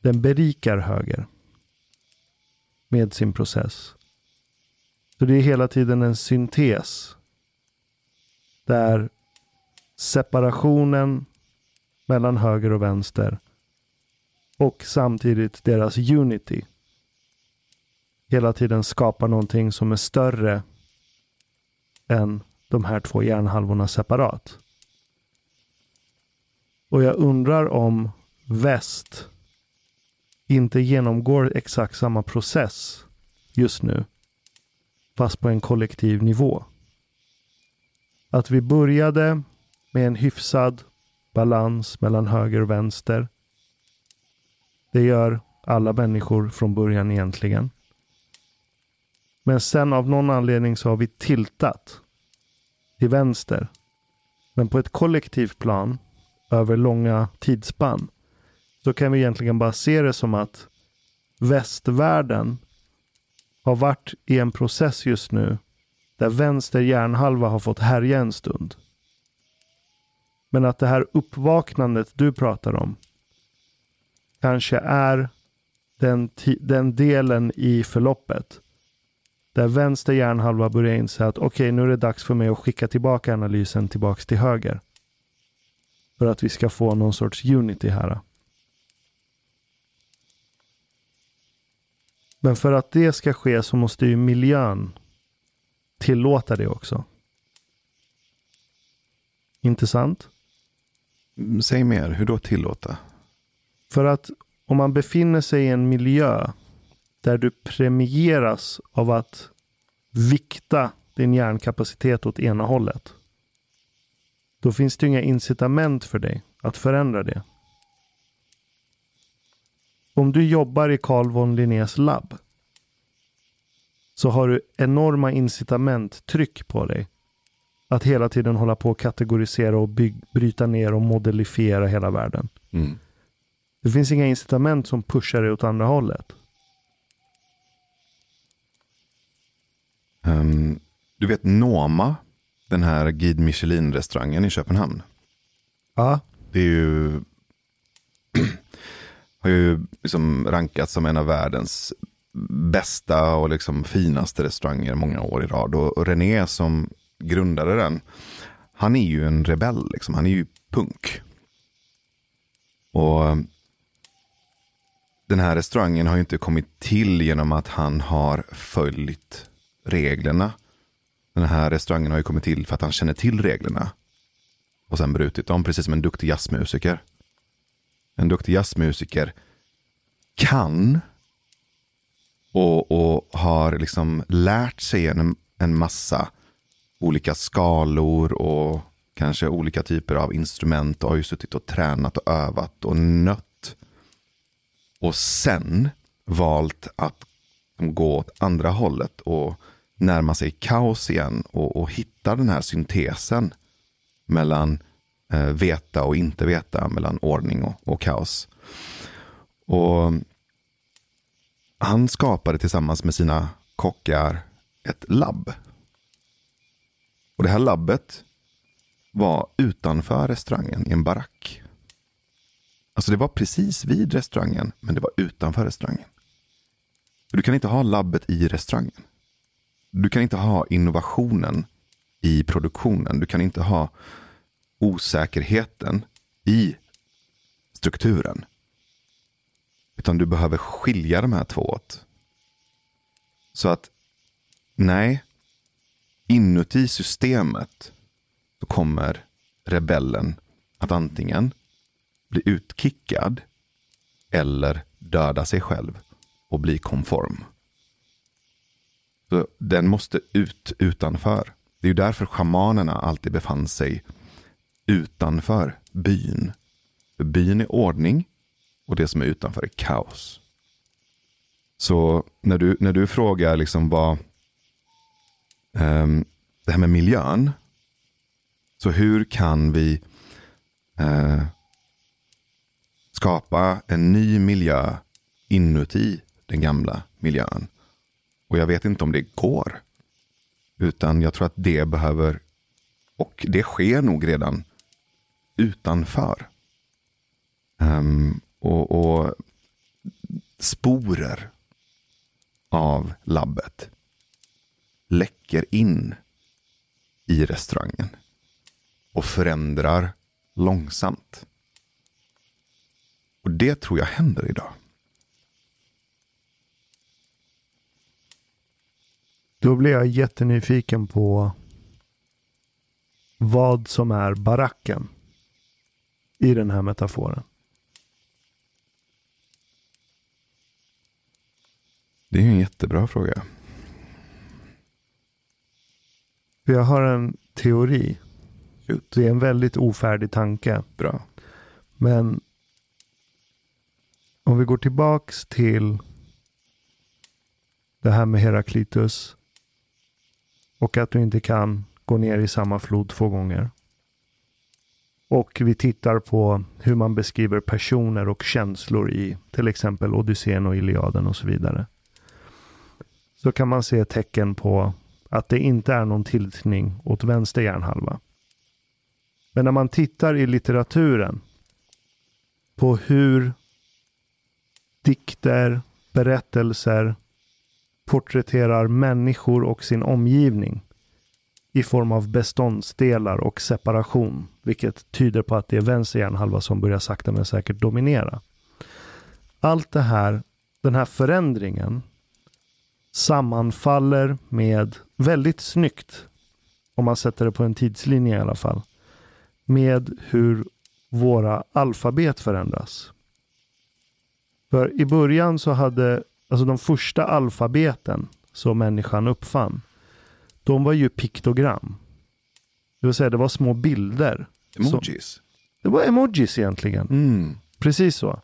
Den berikar höger med sin process. Så det är hela tiden en syntes. Där separationen mellan höger och vänster och samtidigt deras unity hela tiden skapar någonting som är större än de här två hjärnhalvorna separat. Och jag undrar om väst inte genomgår exakt samma process just nu. Fast på en kollektiv nivå. Att vi började med en hyfsad balans mellan höger och vänster. Det gör alla människor från början egentligen. Men sen av någon anledning så har vi tiltat till vänster. Men på ett kollektivt plan över långa tidsspann så kan vi egentligen bara se det som att västvärlden har varit i en process just nu där vänster hjärnhalva har fått härja en stund. Men att det här uppvaknandet du pratar om kanske är den, den delen i förloppet där vänster hjärnhalva börjar inse att okej, okay, nu är det dags för mig att skicka tillbaka analysen tillbaks till höger. För att vi ska få någon sorts unity här. Men för att det ska ske så måste ju miljön tillåta det också. Intressant? Mm, säg mer, hur då tillåta? För att om man befinner sig i en miljö där du premieras av att vikta din hjärnkapacitet åt ena hållet. Då finns det inga incitament för dig att förändra det. Om du jobbar i Carl von Linnés labb så har du enorma incitament, tryck på dig att hela tiden hålla på att kategorisera och bygg, bryta ner och modellifiera hela världen. Mm. Det finns inga incitament som pushar dig åt andra hållet. Um, du vet Noma, den här Guide Michelin-restaurangen i Köpenhamn. Ja. Det är ju, har ju liksom rankats som en av världens bästa och liksom finaste restauranger många år i rad. Och René som grundade den, han är ju en rebell, liksom. han är ju punk. Och den här restaurangen har ju inte kommit till genom att han har följt reglerna. Den här restaurangen har ju kommit till för att han känner till reglerna. Och sen brutit dem, precis som en duktig jazzmusiker. En duktig jazzmusiker kan och, och har liksom lärt sig en, en massa olika skalor och kanske olika typer av instrument och har ju suttit och tränat och övat och nött. Och sen valt att gå åt andra hållet och närma sig kaos igen och, och hitta den här syntesen mellan eh, veta och inte veta, mellan ordning och, och kaos. Och han skapade tillsammans med sina kockar ett labb. Och det här labbet var utanför restaurangen i en barack. Alltså det var precis vid restaurangen, men det var utanför restaurangen. du kan inte ha labbet i restaurangen. Du kan inte ha innovationen i produktionen. Du kan inte ha osäkerheten i strukturen. Utan du behöver skilja de här två åt. Så att, nej, inuti systemet så kommer rebellen att antingen bli utkickad eller döda sig själv och bli konform. Så den måste ut utanför. Det är ju därför schamanerna alltid befann sig utanför byn. För byn är ordning och det som är utanför är kaos. Så när du, när du frågar liksom vad um, det här med miljön. Så hur kan vi uh, skapa en ny miljö inuti den gamla miljön? Och jag vet inte om det går. Utan jag tror att det behöver, och det sker nog redan utanför. Um, och, och sporer av labbet läcker in i restaurangen och förändrar långsamt. Och det tror jag händer idag. Då blir jag jättenyfiken på vad som är baracken i den här metaforen. Det är en jättebra fråga. Jag har en teori. Shoot. Det är en väldigt ofärdig tanke. Bra. Men om vi går tillbaks till det här med Heraklitus och att du inte kan gå ner i samma flod två gånger. Och vi tittar på hur man beskriver personer och känslor i till exempel Odysseen och Iliaden och så vidare. Så kan man se tecken på att det inte är någon tiltning åt vänster hjärnhalva. Men när man tittar i litteraturen på hur dikter, berättelser porträtterar människor och sin omgivning i form av beståndsdelar och separation, vilket tyder på att det är vänster hjärnhalva som börjar sakta men säkert dominera. Allt det här, den här förändringen sammanfaller med väldigt snyggt, om man sätter det på en tidslinje i alla fall, med hur våra alfabet förändras. För i början så hade, alltså de första alfabeten som människan uppfann, de var ju piktogram. Det vill säga det var små bilder. Emojis. Så, det var emojis egentligen. Mm. Precis så.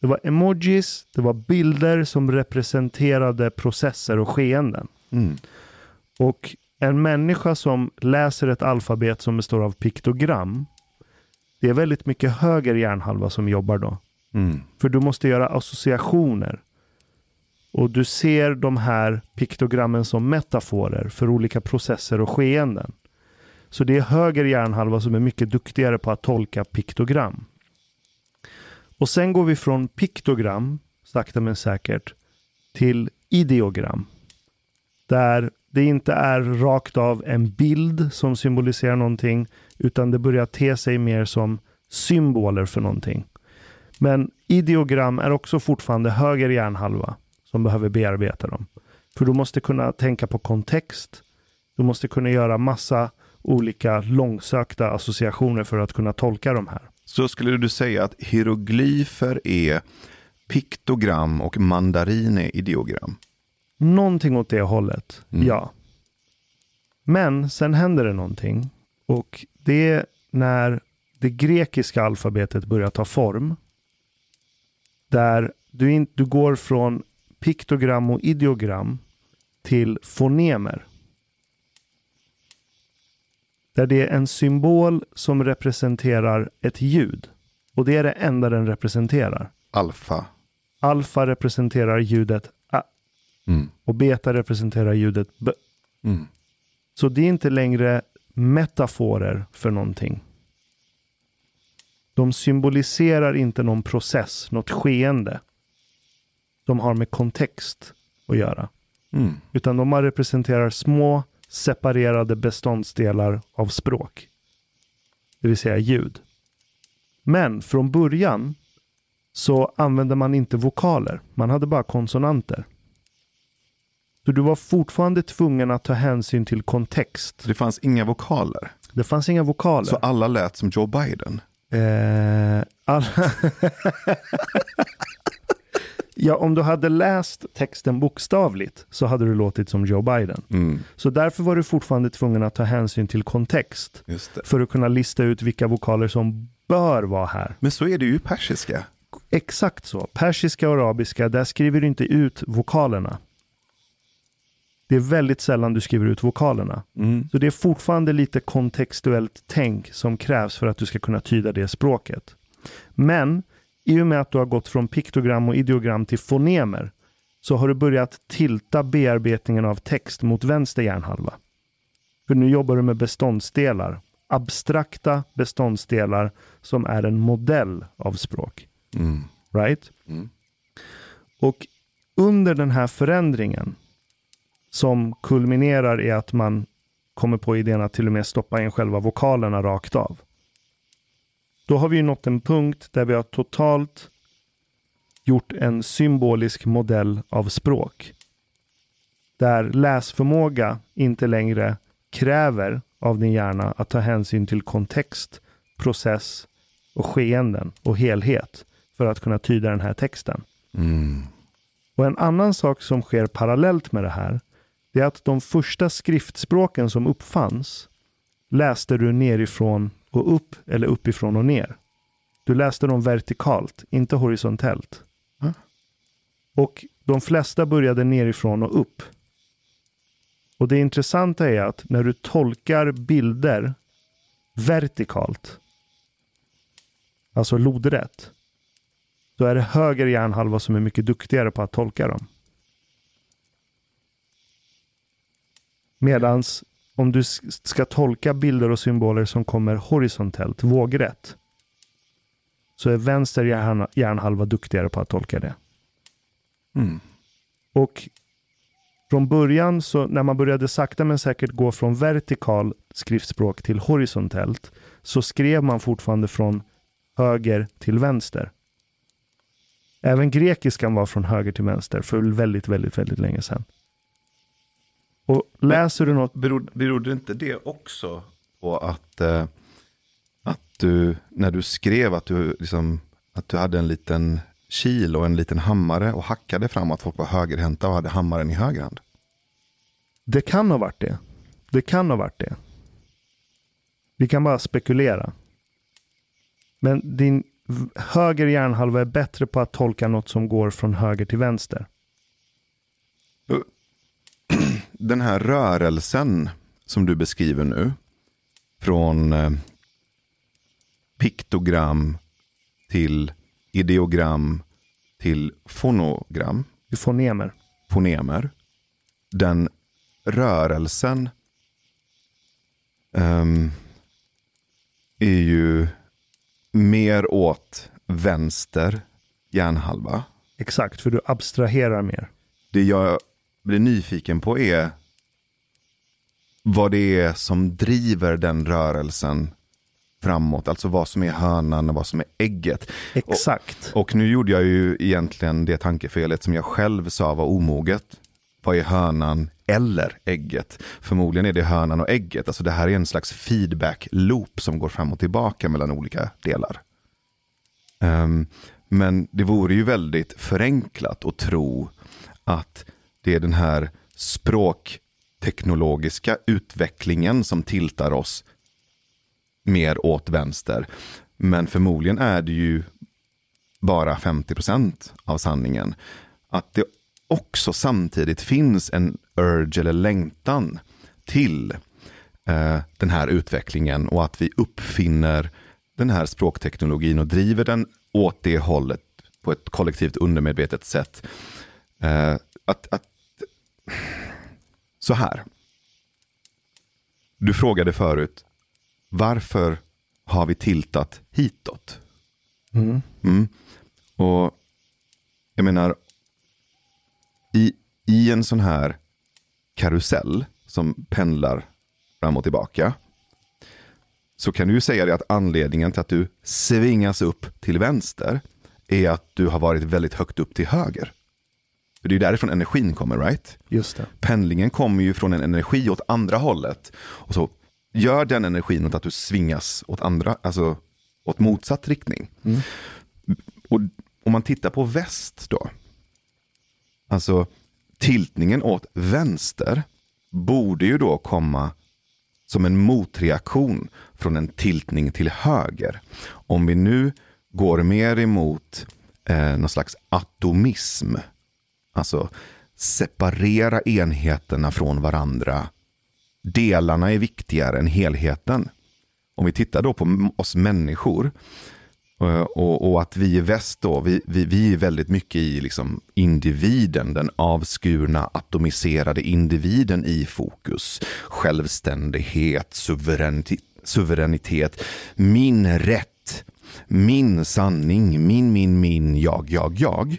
Det var emojis, det var bilder som representerade processer och skeenden. Mm. Och en människa som läser ett alfabet som består av piktogram, det är väldigt mycket höger hjärnhalva som jobbar då. Mm. För du måste göra associationer. Och du ser de här piktogrammen som metaforer för olika processer och skeenden. Så det är höger hjärnhalva som är mycket duktigare på att tolka piktogram. Och sen går vi från piktogram, sakta men säkert, till ideogram. Där det inte är rakt av en bild som symboliserar någonting, utan det börjar te sig mer som symboler för någonting. Men ideogram är också fortfarande höger hjärnhalva som behöver bearbeta dem. För du måste kunna tänka på kontext. Du måste kunna göra massa olika långsökta associationer för att kunna tolka de här. Så skulle du säga att hieroglyfer är piktogram och mandarin är ideogram? Någonting åt det hållet, Mm. ja. Men sen händer det någonting. Och det är när det grekiska alfabetet börjar ta form. Där du, in, du går från piktogram och ideogram till fonemer. Där det är en symbol som representerar ett ljud. Och det är det enda den representerar. Alfa. Alfa representerar ljudet A Mm. och beta representerar ljudet B. Mm. Så det är inte längre metaforer för någonting. De symboliserar inte någon process, något skeende. De har med kontext att göra. Mm. Utan de representerar små separerade beståndsdelar av språk. Det vill säga ljud. Men från början så använde man inte vokaler. Man hade bara konsonanter. Så du var fortfarande tvungen att ta hänsyn till kontext. Det fanns inga vokaler. Det fanns inga vokaler. Så alla lät som Joe Biden. Eh, alla... Ja, om du hade läst texten bokstavligt så hade du låtit som Joe Biden. Mm, Så därför var du fortfarande tvungen att ta hänsyn till kontext för att kunna lista ut vilka vokaler som bör vara här. Men så är det ju persiska. Exakt så. Persiska och arabiska, där skriver du inte ut vokalerna. Det är väldigt sällan du skriver ut vokalerna. Mm. Så det är fortfarande lite kontextuellt tänk som krävs för att du ska kunna tyda det språket. Men i och med att du har gått från piktogram och ideogram till fonemer så har du börjat tilta bearbetningen av text mot vänster hjärnhalva. För nu jobbar du med beståndsdelar, abstrakta beståndsdelar som är en modell av språk. Mm. Right? Mm. Och under den här förändringen som kulminerar i att man kommer på idén att till och med stoppa in själva vokalerna rakt av. Då har vi nått en punkt där vi har totalt gjort en symbolisk modell av språk. Där läsförmåga inte längre kräver av din hjärna att ta hänsyn till kontext, process och skeenden och helhet för att kunna tyda den här texten. Mm. Och en annan sak som sker parallellt med det här, det är att de första skriftspråken som uppfanns läste du nerifrån och upp eller uppifrån och ner. Du läste dem vertikalt, inte horisontellt. Mm. Och de flesta började nerifrån och upp. Och det intressanta är att när du tolkar bilder vertikalt, alltså lodrätt, då är det höger hjärnhalva som är mycket duktigare på att tolka dem. Medans om du ska tolka bilder och symboler som kommer horisontellt, vågrätt, så är vänster hjärna- hjärnhalva duktigare på att tolka det. Mm. Och från början, så när man började sakta men säkert gå från vertikal skriftspråk till horisontellt, så skrev man fortfarande från höger till vänster. Även grekiskan var från höger till vänster för väldigt, väldigt, väldigt länge sedan. Och läser du något Berod, berodde inte det också på att, eh, att du, när du skrev att du, liksom, att du hade en liten kil och en liten hammare och hackade framåt, folk var högerhänta och hade hammaren i höger hand? Det kan ha varit det. Det kan ha varit det. Vi kan bara spekulera. Men din höger hjärnhalva är bättre på att tolka något som går från höger till vänster. Den här rörelsen som du beskriver nu, från eh, piktogram till ideogram till fonogram, Vi får nemer. fonemer. Den rörelsen ehm, är ju mer åt vänster hjärnhalva. Exakt, för du abstraherar mer. Det jag blir nyfiken på är vad det är som driver den rörelsen framåt. Alltså vad som är hönan och vad som är ägget. Exakt. Och nu gjorde jag ju egentligen det tankefelet som jag själv sa var omoget. Vad är hönan eller ägget? Förmodligen är det hönan och ägget. Alltså det här är en slags feedback loop som går fram och tillbaka mellan olika delar. Ehm, men det vore ju väldigt förenklat att tro att det är den här språkteknologiska utvecklingen som tiltar oss mer åt vänster. Men förmodligen är det ju bara 50% av sanningen. Att det också samtidigt finns en urge eller längtan till eh, den här utvecklingen och att vi uppfinner den här språkteknologin och driver den åt det hållet på ett kollektivt undermedvetet sätt. Eh, att, att, så här. Du frågade förut, varför har vi tiltat hitåt? Mm. Mm. Och jag menar, i, i en sån här karusell som pendlar fram och tillbaka, så kan du ju säga det att anledningen till att du svingas upp till vänster är att du har varit väldigt högt upp till höger. För det är ju därifrån energin kommer, right? Just det. pendlingen kommer ju från en energi åt andra hållet. Och så gör den energin åt att du svingas åt andra, alltså åt motsatt riktning. Och om man tittar på väst då, Alltså tiltningen åt vänster borde ju då komma som en motreaktion från en tiltning till höger. Om vi nu går mer emot eh, någon slags atomism, alltså separera enheterna från varandra. Delarna är viktigare än helheten. Om vi tittar då på oss människor eh, och, och, att vi i väst då, vi, vi, vi är väldigt mycket i liksom individen, den avskurna atomiserade individen i fokus. Självständighet, suveränitet, suveränitet min rätt, min sanning, min, min, min, jag, jag, jag.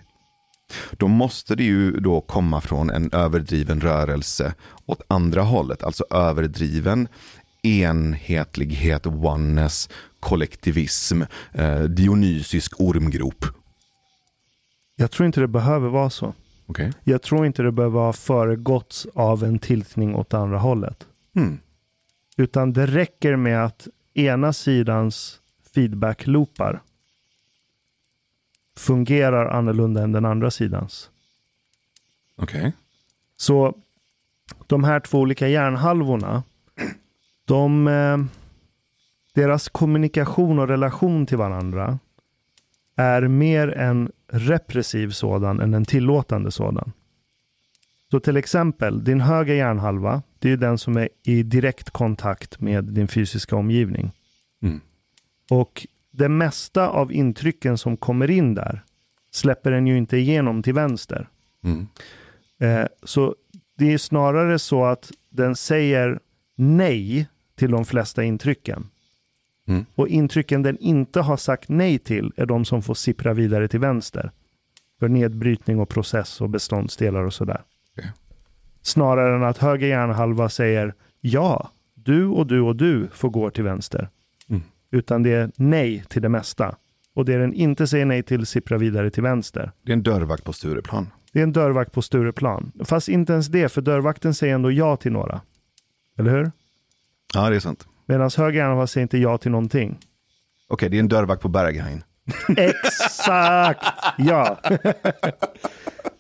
Då måste det ju då komma från en överdriven rörelse åt andra hållet, alltså överdriven enhetlighet, oneness, kollektivism, eh, dionysisk ormgrop. Jag tror inte det behöver vara så. Okay. Jag tror inte det behöver ha föregåtts av en tiltning åt andra hållet. Mm. Utan det räcker med att ena sidans feedback-loopar fungerar annorlunda än den andra sidans. Okej. Okay. Så de här två olika hjärnhalvorna, de, eh, deras kommunikation och relation till varandra är mer en repressiv sådan än en tillåtande sådan. Så till exempel, din höger hjärnhalva, det är den som är i direkt kontakt med din fysiska omgivning. Mm. Och det mesta av intrycken som kommer in där släpper den ju inte igenom till vänster. Mm. Eh, så det är snarare så att den säger nej till de flesta intrycken. Mm. Och intrycken den inte har sagt nej till är de som får sippra vidare till vänster. För nedbrytning och process och beståndsdelar och sådär. Okay. Snarare än att höger hjärnhalva säger ja, du och du och du får gå till vänster. Utan det är nej till det mesta. Och det den inte säger nej till sipprar vidare till vänster. Det är en dörrvakt på Stureplan. Det är en dörrvakt på Stureplan. Fast inte ens det, för dörrvakten säger ändå ja till några. Eller hur? Ja, det är sant. Medan höger säger inte ja till någonting. Okej, okay, det är en dörrvakt på Berghain. Exakt! Ja.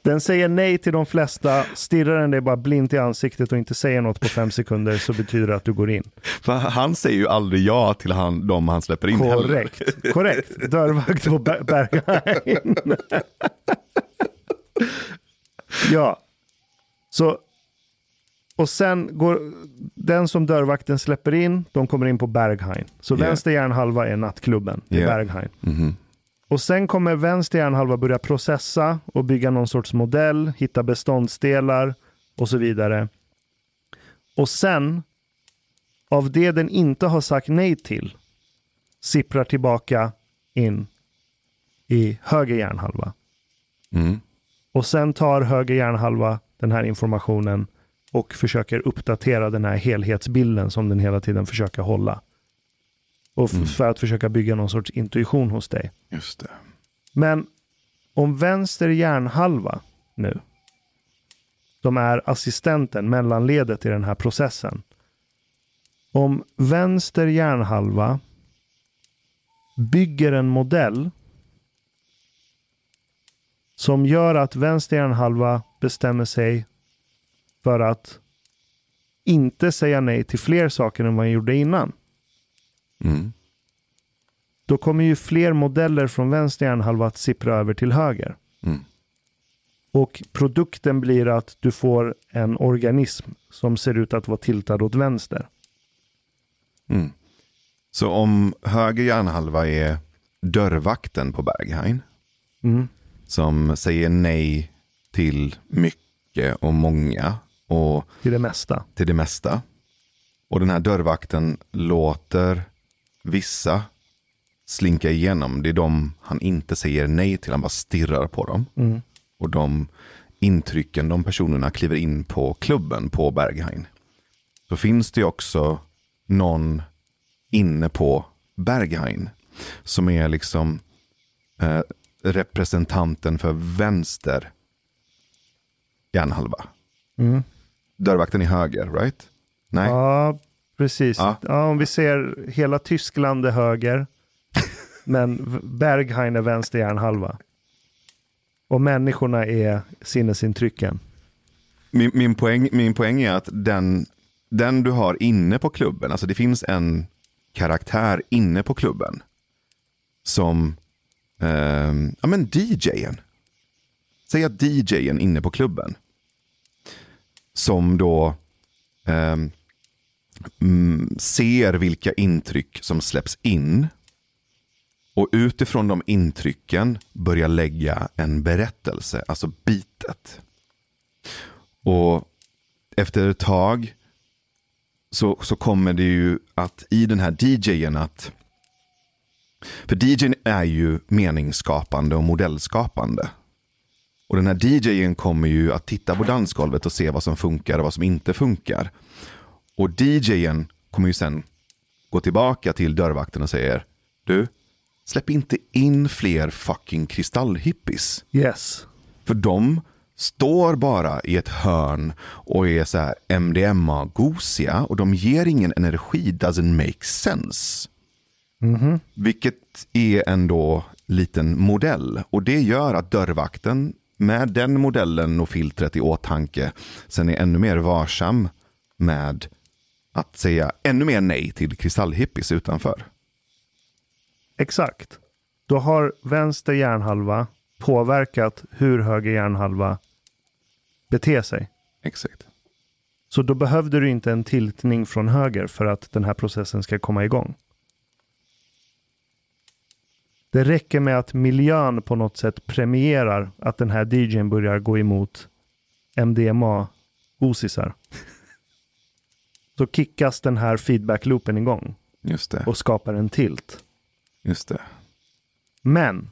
Den säger nej till de flesta. Stirrar den dig bara blint i ansiktet och inte säger något på fem sekunder så betyder det att du går in. För han säger ju aldrig ja till han, de han släpper in Korrekt. Heller. Korrekt. Dörrvakt på Berghain. ja. Så och sen går den som dörrvakten släpper in, de kommer in på Berghain. Så Yeah. vänster hjärnhalva är nattklubben i Yeah. Berghain. Mhm. Och sen kommer vänster hjärnhalva börja processa och bygga någon sorts modell, hitta beståndsdelar och så vidare. Och sen, av det den inte har sagt nej till, sipprar tillbaka in i höger hjärnhalva. Mm. Och sen tar höger hjärnhalva den här informationen och försöker uppdatera den här helhetsbilden som den hela tiden försöker hålla. Och Mm. för att försöka bygga någon sorts intuition hos dig. Just det. Men om vänster hjärnhalva nu, som är assistenten, mellanledet i den här processen. Om vänster hjärnhalva bygger en modell som gör att vänster hjärnhalva bestämmer sig för att inte säga nej till fler saker än vad han gjorde innan Mm. då kommer ju fler modeller från vänster hjärnhalva att sippra över till höger. Mm. Och produkten blir att du får en organism som ser ut att vara tiltad åt vänster. Mm. Så om höger hjärnhalva är dörrvakten på Berghain, Mm. som säger nej till mycket och många och Till det mesta. till det mesta. Och den här dörrvakten låter vissa slinka igenom. Det är de han inte säger nej till, han bara stirrar på dem. Mm. Och de intrycken de personerna kliver in på klubben på Berghain. Så finns det också någon inne på Berghain som är liksom eh, representanten för vänster hjärnhalva. Mm. Dörrvakten är höger, right? Nej? Ja, precis. Ja. Ja. om vi ser hela Tyskland är höger, men Berghain är vänster hjärnhalva. Och människorna är sinnesintrycken. Min, min, poäng, min poäng är att den, den du har inne på klubben, alltså det finns en karaktär inne på klubben som eh, ja, men DJen. Säg att DJen inne på klubben som då eh, Mm, ser vilka intryck som släpps in och utifrån de intrycken börjar lägga en berättelse, alltså bitet. Och efter ett tag så, så kommer det ju att i den här DJen att för DJn är ju meningsskapande och modellskapande. Och den här DJen kommer ju att titta på dansgolvet och se vad som funkar och vad som inte funkar. Och DJen kommer ju sen gå tillbaka till dörrvakten och säger Du, släpp inte in fler fucking kristallhippies. Yes. För de står bara i ett hörn och är så här MDMA-gosiga och de ger ingen energi, doesn't make sense. Mm-hmm. Vilket är ändå liten modell och det gör att dörrvakten med den modellen och filtret i åtanke sen är ännu mer varsam med att säga ännu mer nej till kristallhippies utanför. Exakt. Då har vänster hjärnhalva påverkat hur höger hjärnhalva beter sig. Exakt. Så då behövde du inte en tiltning från höger för att den här processen ska komma igång. Det räcker med att miljön på något sätt premierar att den här DJn börjar gå emot MDMA-osisar. Så kickas den här feedback-loopen igång Just det. och skapar en tilt. Just det. Men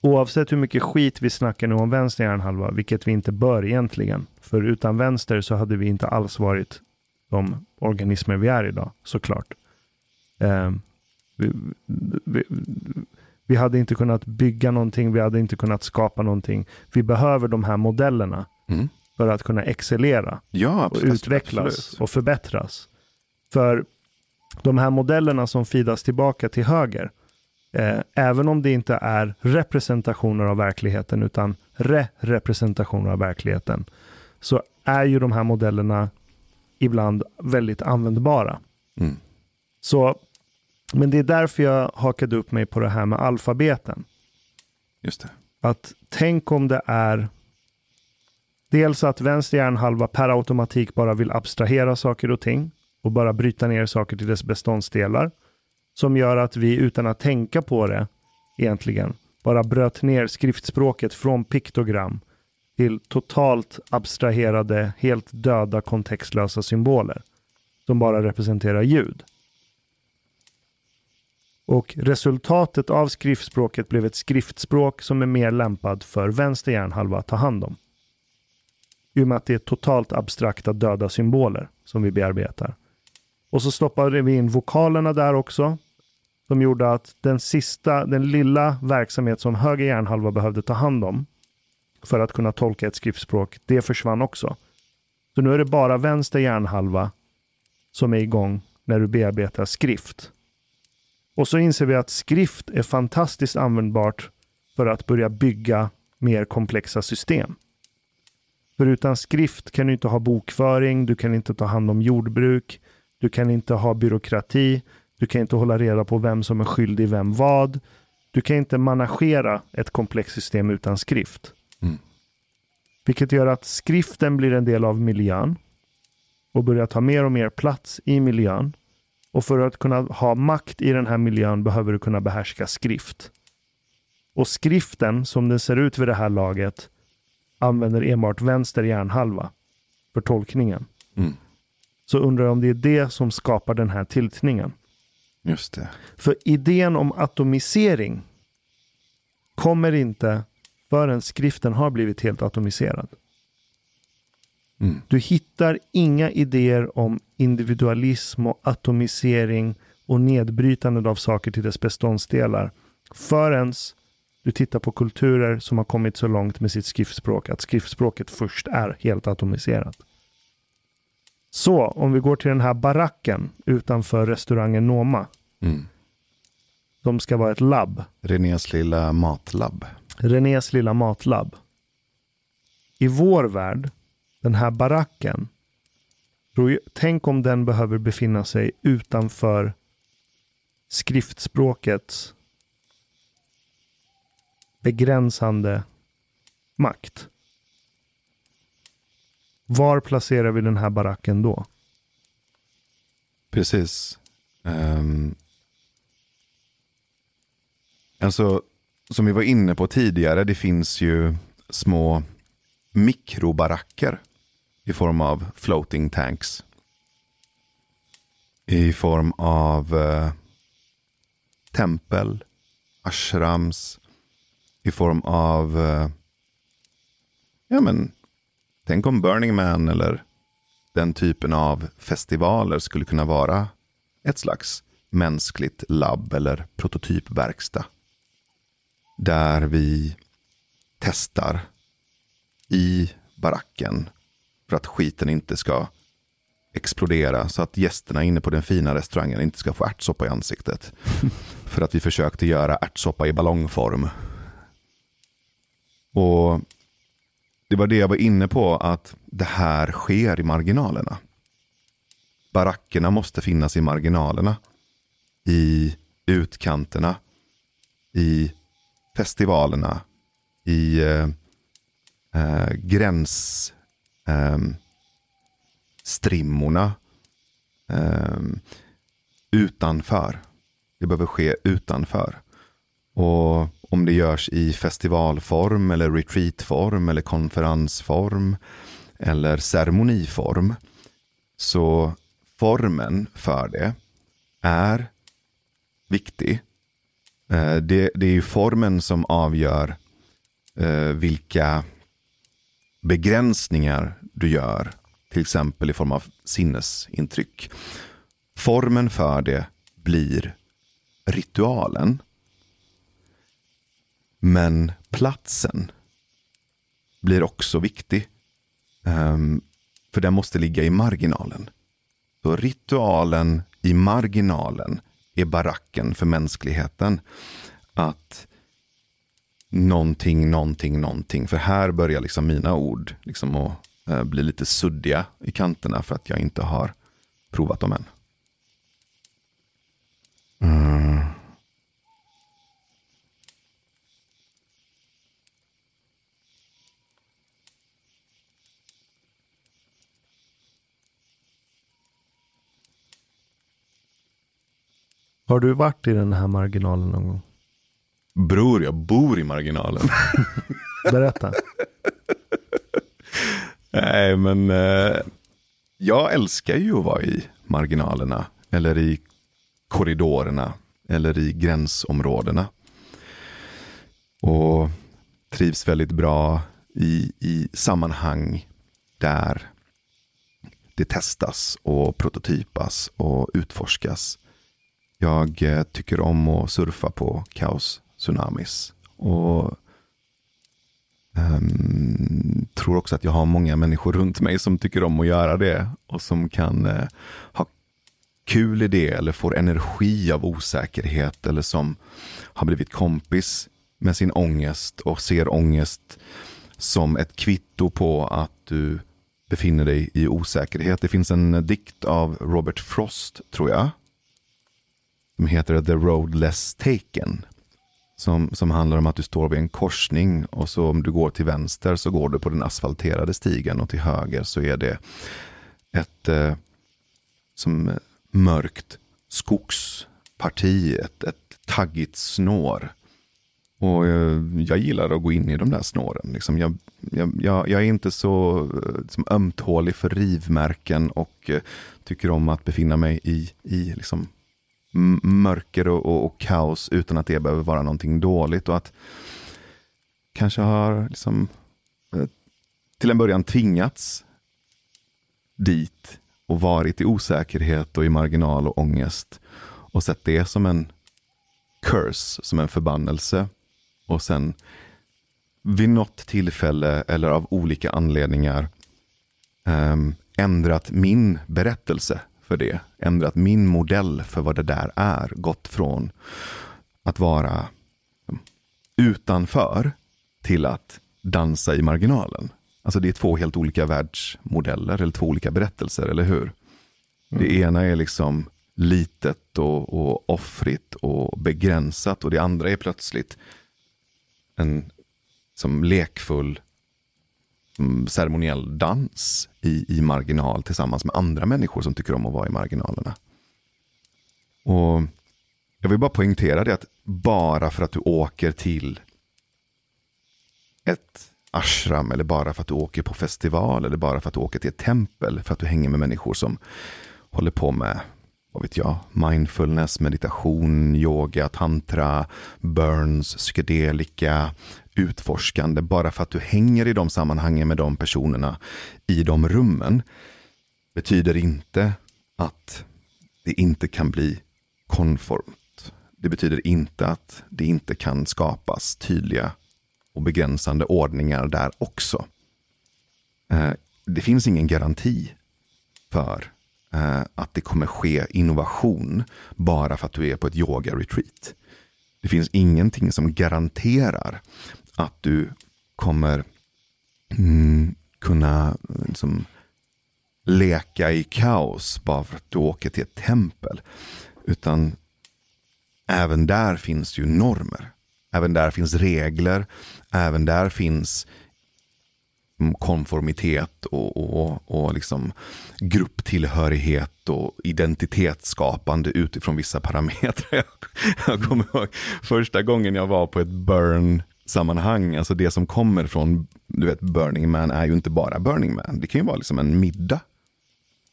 oavsett hur mycket skit vi snackar nu om vänster hjärnhalva, vilket vi inte bör egentligen, för utan vänster så hade vi inte alls varit de organismer vi är idag, såklart. Eh, vi, vi, vi hade inte kunnat bygga någonting, vi hade inte kunnat skapa någonting. Vi behöver de här modellerna Mm. För att kunna excellera Ja, och absolut. utvecklas Absolut. och förbättras. För de här modellerna som fidas tillbaka till höger, eh, även om det inte är representationer av verkligheten utan re-representationer av verkligheten, så är ju de här modellerna ibland väldigt användbara. Mm. Så, men det är därför jag hakade upp mig på det här med alfabeten. Just det. Att tänk om det är dels att vänster hjärnhalva per automatik bara vill abstrahera saker och ting och bara bryta ner saker till dess beståndsdelar. Som gör att vi utan att tänka på det egentligen bara bröt ner skriftspråket från piktogram till totalt abstraherade, helt döda kontextlösa symboler som bara representerar ljud. Och resultatet av skriftspråket blev ett skriftspråk som är mer lämpad för vänster hjärnhalva att ta hand om. I och med att det är totalt abstrakta döda symboler som vi bearbetar. Och så stoppade vi in vokalerna där också. Som gjorde att den sista, den lilla verksamhet som höger hjärnhalva behövde ta hand om för att kunna tolka ett skriftspråk, det försvann också. Så nu är det bara vänster hjärnhalva som är igång när du bearbetar skrift. Och så inser vi att skrift är fantastiskt användbart för att börja bygga mer komplexa system. För utan skrift kan du inte ha bokföring, du kan inte ta hand om jordbruk, du kan inte ha byråkrati, du kan inte hålla reda på vem som är skyldig vem vad. Du kan inte managera ett komplext system utan skrift. Mm. Vilket gör att skriften blir en del av miljön och börjar ta mer och mer plats i miljön. Och för att kunna ha makt i den här miljön behöver du kunna behärska skrift. Och skriften, som den ser ut vid det här laget, använder enbart vänster hjärnhalva för tolkningen. Mm. Så undrar jag om det är det som skapar den här tiltningen. Just det. För idén om atomisering kommer inte förrän skriften har blivit helt atomiserad. Mm. Du hittar inga idéer om individualism och atomisering och nedbrytande av saker till dess beståndsdelar förrän du tittar på kulturer som har kommit så långt med sitt skriftspråk att skriftspråket först är helt atomiserat. Så om vi går till den här baracken utanför restaurangen Noma Mm. som ska vara ett labb. Renés lilla matlab. Renés lilla matlab. I vår värld, den här baracken, tänk om den behöver befinna sig utanför skriftspråkets begränsande makt. Var placerar vi den här baracken då? Precis. Um, alltså, som vi var inne på tidigare, det finns ju små mikrobaracker i form av floating tanks. I form av uh, tempel, ashrams, i form av, uh, ja men, tänk om Burning Man eller den typen av festivaler skulle kunna vara ett slags mänskligt labb eller prototypverkstad. Där vi testar i baracken för att skiten inte ska explodera så att gästerna inne på den fina restaurangen inte ska få ärtsoppa i ansiktet. för att vi försökte göra ärtsoppa i ballongform. Och det var det jag var inne på, att det här sker i marginalerna. Barackerna måste finnas i marginalerna. I utkanterna. I festivalerna. I eh, eh, gränsstrimmorna. Ehm, eh, eh, utanför. Det behöver ske utanför. Och om det görs i festivalform eller retreatform eller konferensform eller ceremoniform. Så formen för det är viktig. Eh, det, det är ju formen som avgör eh, vilka begränsningar du gör. Till exempel i form av sinnesintryck. Formen för det blir ritualen. Men platsen blir också viktig. Um, för den måste ligga i marginalen. Så ritualen i marginalen är baracken för mänskligheten. Att någonting, någonting, någonting. För här börjar liksom mina ord liksom att uh, bli lite suddiga i kanterna för att jag inte har provat dem än. Mm. Har du varit i den här marginalen någon gång? Bror, jag bor i marginalen. Berätta. Nej, men eh, jag älskar ju att vara i marginalerna. Eller i korridorerna. Eller i gränsområdena. Och trivs väldigt bra i, i sammanhang där det testas och prototypas och utforskas. Jag eh, tycker om att surfa på kaos tsunamis. Och um, tror också att jag har många människor runt mig som tycker om att göra det. Och som kan uh, ha kul i det eller får energi av osäkerhet. Eller som har blivit kompis med sin ångest och ser ångest som ett kvitto på att du befinner dig i osäkerhet. Det finns en eh, dikt av Robert Frost, tror jag, som heter The Road Less Taken. Som, som handlar om att du står vid en korsning och så om du går till vänster så går du på den asfalterade stigen och till höger så är det ett eh, som eh, mörkt skogsparti, ett, ett taggigt snår. Och eh, jag gillar att gå in i de där snåren. Liksom jag, jag, jag, är inte så liksom, ömtålig för rivmärken och eh, tycker om att befinna mig i, i liksom, mörker och, och, och, kaos utan att det behöver vara någonting dåligt. Och att kanske har liksom, eh, till en början tvingats dit och varit i osäkerhet och i marginal och ångest. Och sett det som en curse, som en förbannelse. Och sen vid något tillfälle eller av olika anledningar um, ändrat min berättelse för det. Ändrat min modell för vad det där är. Gått från att vara utanför till att dansa i marginalen. Alltså det är två helt olika världsmodeller eller två olika berättelser, eller hur? Mm. Det ena är liksom litet och, och offrigt och begränsat och det andra är plötsligt en som lekfull Mm, ceremoniell dans i, i marginal tillsammans med andra människor som tycker om att vara i marginalerna. Och Jag vill bara poängtera det att bara för att du åker till ett ashram eller bara för att du åker på festival eller bara för att du åker till ett tempel för att du hänger med människor som håller på med vad vet jag, mindfulness, meditation, yoga, tantra, burns, psykedelika, utforskande. Bara för att du hänger i de sammanhangen med de personerna i de rummen betyder inte att det inte kan bli konformt. Det betyder inte att det inte kan skapas tydliga och begränsande ordningar där också. Eh, det finns ingen garanti för eh, att det kommer ske innovation bara för att du är på ett yoga-retreat. Det finns ingenting som garanterar att du kommer mm, kunna liksom, leka i kaos bara för att du åker till ett tempel. Utan även där finns ju normer. Även där finns regler. Även där finns mm, konformitet och, och, och liksom grupptillhörighet och identitetsskapande utifrån vissa parametrar. Jag kommer ihåg första gången jag var på ett burn sammanhang, alltså det som kommer från du vet, Burning Man är ju inte bara Burning Man, det kan ju vara liksom en middag.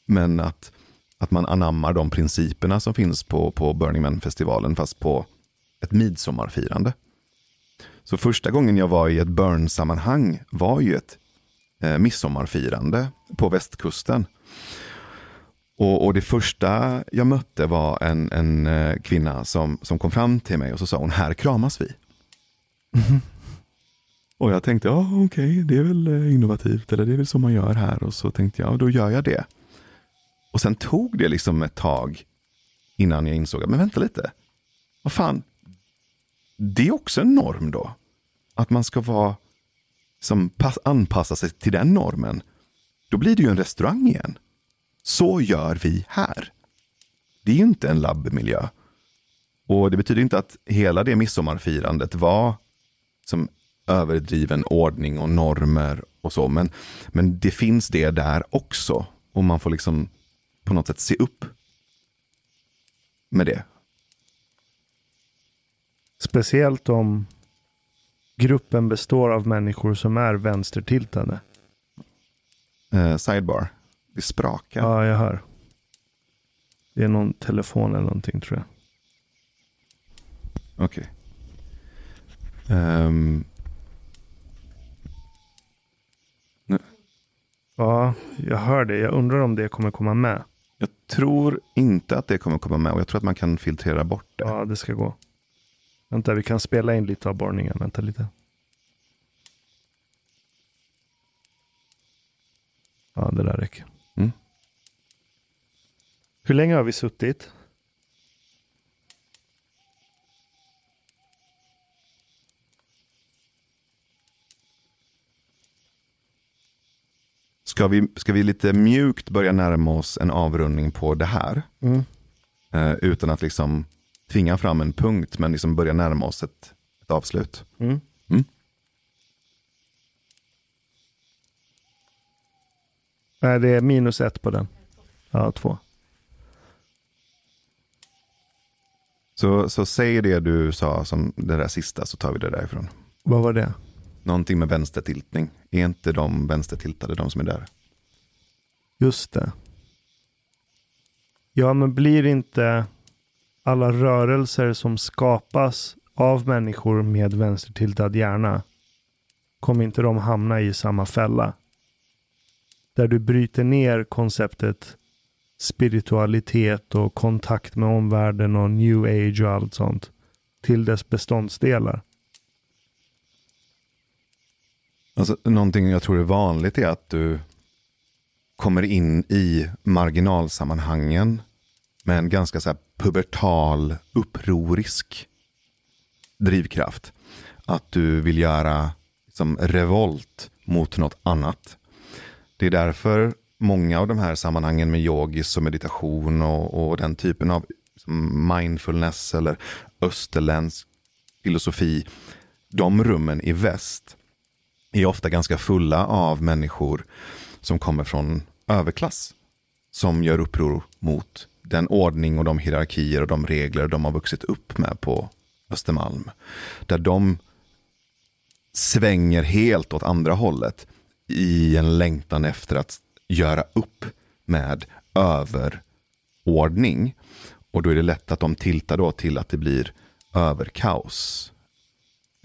Men att, att man anammar de principerna som finns på, på Burning Man-festivalen fast på ett midsommarfirande. Så första gången jag var i ett burn-sammanhang var ju ett eh, midsommarfirande på västkusten. Och, och, det första jag mötte var en, en eh, kvinna som, som kom fram till mig och så sa hon, här kramas vi. Och jag tänkte, ja okej, okay, det är väl eh, innovativt eller det är väl så man gör här. Och så tänkte jag, då gör jag det. Och sen tog det liksom ett tag innan jag insåg, men vänta lite. Vad fan, det är också en norm då. Att man ska vara som pass, anpassa sig till den normen, då blir det ju en restaurang igen. Så gör vi här. Det är ju inte en labbmiljö. Och det betyder inte att hela det midsommarfirandet var som överdriven ordning och normer och så. Men, men det finns det där också. Och man får liksom på något sätt se upp med det. Speciellt om gruppen består av människor som är vänstertiltade. Eh, sidebar. Det sprakar. Ja, jag hör. Det är någon telefon eller någonting tror jag. Okej. Okay. Um. Ja, jag hör det. Jag undrar om det kommer komma med. Jag tror inte att det kommer komma med och jag tror att man kan filtrera bort det. Ja, det ska gå. Vänta, vi kan spela in lite av borrningen. Vänta lite. Ja, det där räcker. Mm. Hur länge har vi suttit? Ska vi, ska vi lite mjukt börja närma oss en avrundning på det här? Mm. Eh, utan att liksom tvinga fram en punkt, men liksom börja närma oss ett, ett avslut. Mm. Mm. Nej, det är minus ett på den. Ja, två. Så, så säg det du sa som det där sista så tar vi det därifrån. Vad var det? Någonting med vänstertiltning. Är inte de vänstertiltade de som är där? Just det. Ja, men blir inte alla rörelser som skapas av människor med vänstertiltad hjärna, kommer inte de hamna i samma fälla? Där du bryter ner konceptet spiritualitet och kontakt med omvärlden och new age och allt sånt till dess beståndsdelar. Alltså, någonting jag tror är vanligt är att du kommer in i marginalsammanhangen med en ganska så pubertal, upprorisk drivkraft. Att du vill göra liksom, revolt mot något annat. Det är därför många av de här sammanhangen med yogis och meditation och, och den typen av liksom, mindfulness eller österländsk filosofi, de rummen i väst är ofta ganska fulla av människor som kommer från överklass. Som gör uppror mot den ordning och de hierarkier och de regler de har vuxit upp med på Östermalm. Där de svänger helt åt andra hållet i en längtan efter att göra upp med överordning. Och då är det lätt att de tiltar då till att det blir överkaos.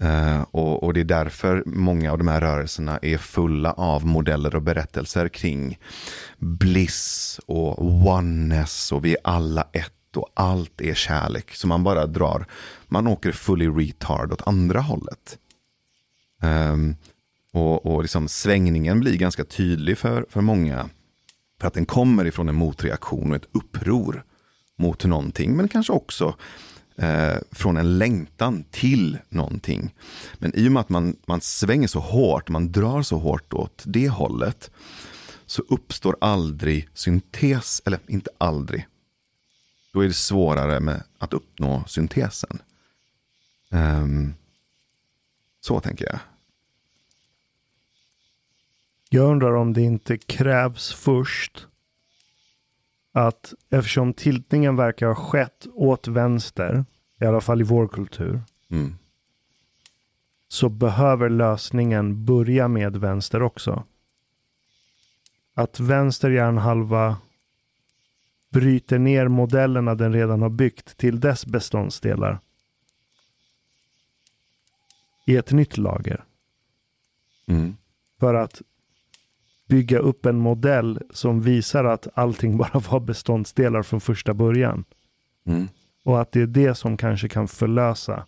Uh, och, och, det är därför många av de här rörelserna är fulla av modeller och berättelser kring bliss och oneness och vi är alla ett och allt är kärlek. Så man bara drar, man åker fully retard åt andra hållet. Um, och och liksom svängningen blir ganska tydlig för, för många. För att den kommer ifrån en motreaktion och ett uppror mot någonting. Men kanske också eh, från en längtan till någonting. Men i och med att man, man svänger så hårt, man drar så hårt åt det hållet, så uppstår aldrig syntes, eller inte aldrig. Då är det svårare med att uppnå syntesen. Um, så tänker jag. Jag undrar om det inte krävs först att eftersom tiltningen verkar ha skett åt vänster, i alla fall i vår kultur, mm. så behöver lösningen börja med vänster också. Att vänster hjärnhalva bryter ner modellerna den redan har byggt till dess beståndsdelar i ett nytt lager. Mm. För att bygga upp en modell som visar att allting bara var beståndsdelar från första början. Mm. Och att det är det som kanske kan förlösa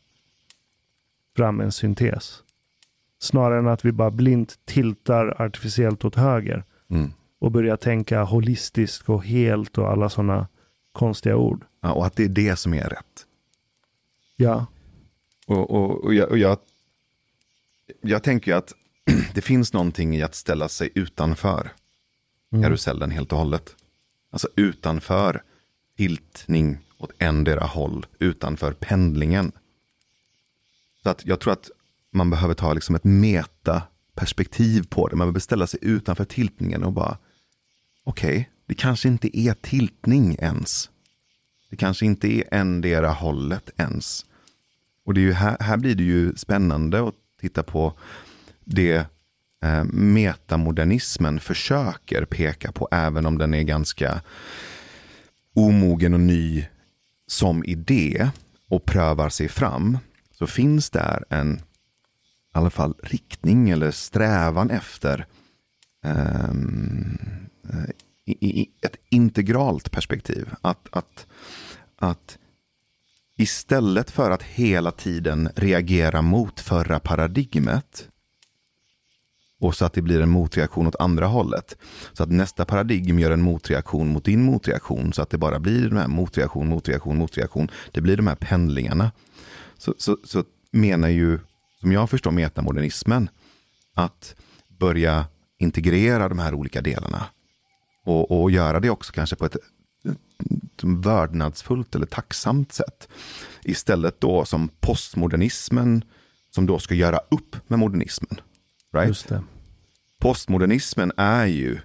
fram en syntes. Snarare än att vi bara blint tiltar artificiellt åt höger. Mm. Och börjar tänka holistiskt och helt och alla sådana konstiga ord. Ja, och att det är det som är rätt. Ja. Och, och, och, jag, och jag, jag tänker att det finns någonting i att ställa sig utanför mm. karusellen helt och hållet. Alltså utanför tiltning åt endera håll, utanför pendlingen. Så att jag tror att man behöver ta liksom ett metaperspektiv på det. Man behöver ställa sig utanför tiltningen och bara, okej, okay, det kanske inte är tiltning ens. Det kanske inte är endera hållet ens. Och det är här, här blir det ju spännande att titta på det eh, metamodernismen försöker peka på, även om den är ganska omogen och ny som idé och prövar sig fram, så finns där en i alla fall riktning eller strävan efter um, i, i ett integralt perspektiv. Att, att, att istället för att hela tiden reagera mot förra paradigmet och så att det blir en motreaktion åt andra hållet. Så att nästa paradigm gör en motreaktion mot din motreaktion så att det bara blir den här motreaktion, motreaktion, motreaktion. Det blir de här pendlingarna. Så, så, så menar ju, som jag förstår metamodernismen, att börja integrera de här olika delarna. Och, och göra det också kanske på ett, ett vördnadsfullt eller tacksamt sätt. Istället då som postmodernismen som då ska göra upp med modernismen. Right? Postmodernismen är ju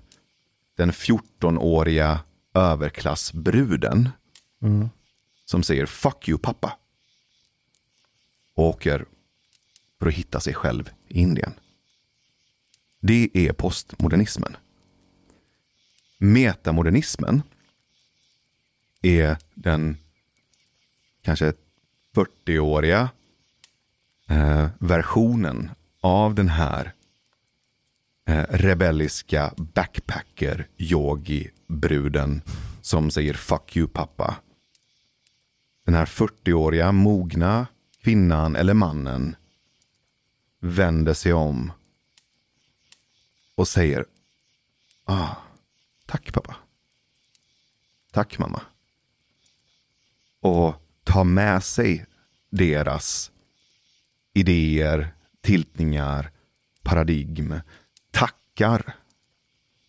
den 14-åriga överklassbruden mm. som säger fuck you pappa. Och åker för att hitta sig själv i Indien. Det är postmodernismen. Metamodernismen är den kanske 40-åriga eh, versionen av den här eh, rebelliska backpacker yogi bruden som säger fuck you pappa. Den här 40-åriga mogna kvinnan eller mannen vänder sig om och säger ah, tack pappa. Tack mamma. Och tar med sig deras idéer, tiltningar, paradigm tackar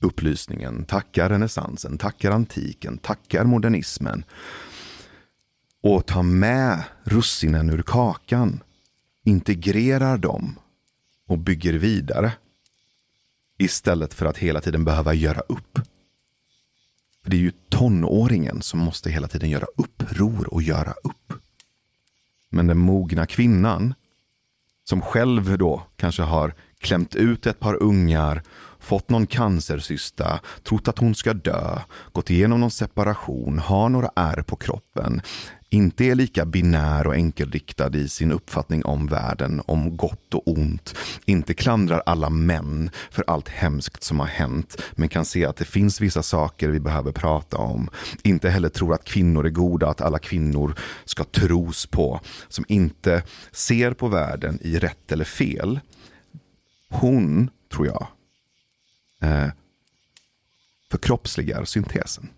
upplysningen, tackar renässansen, tackar antiken, tackar modernismen och tar med russinen ur kakan, integrerar dem och bygger vidare. Istället för att hela tiden behöva göra upp. För det är ju tonåringen som måste hela tiden göra uppror och göra upp. Men den mogna kvinnan, som själv då kanske har klämt ut ett par ungar, fått någon cancercysta, trott att hon ska dö, gått igenom någon separation, har några ärr på kroppen, inte är lika binär och enkelriktad i sin uppfattning om världen, om gott och ont, inte klandrar alla män för allt hemskt som har hänt, men kan se att det finns vissa saker vi behöver prata om. Inte heller tror att kvinnor är goda, att alla kvinnor ska tros på, som inte ser på världen i rätt eller fel. Hon, tror jag, eh, förkroppsligar syntesen.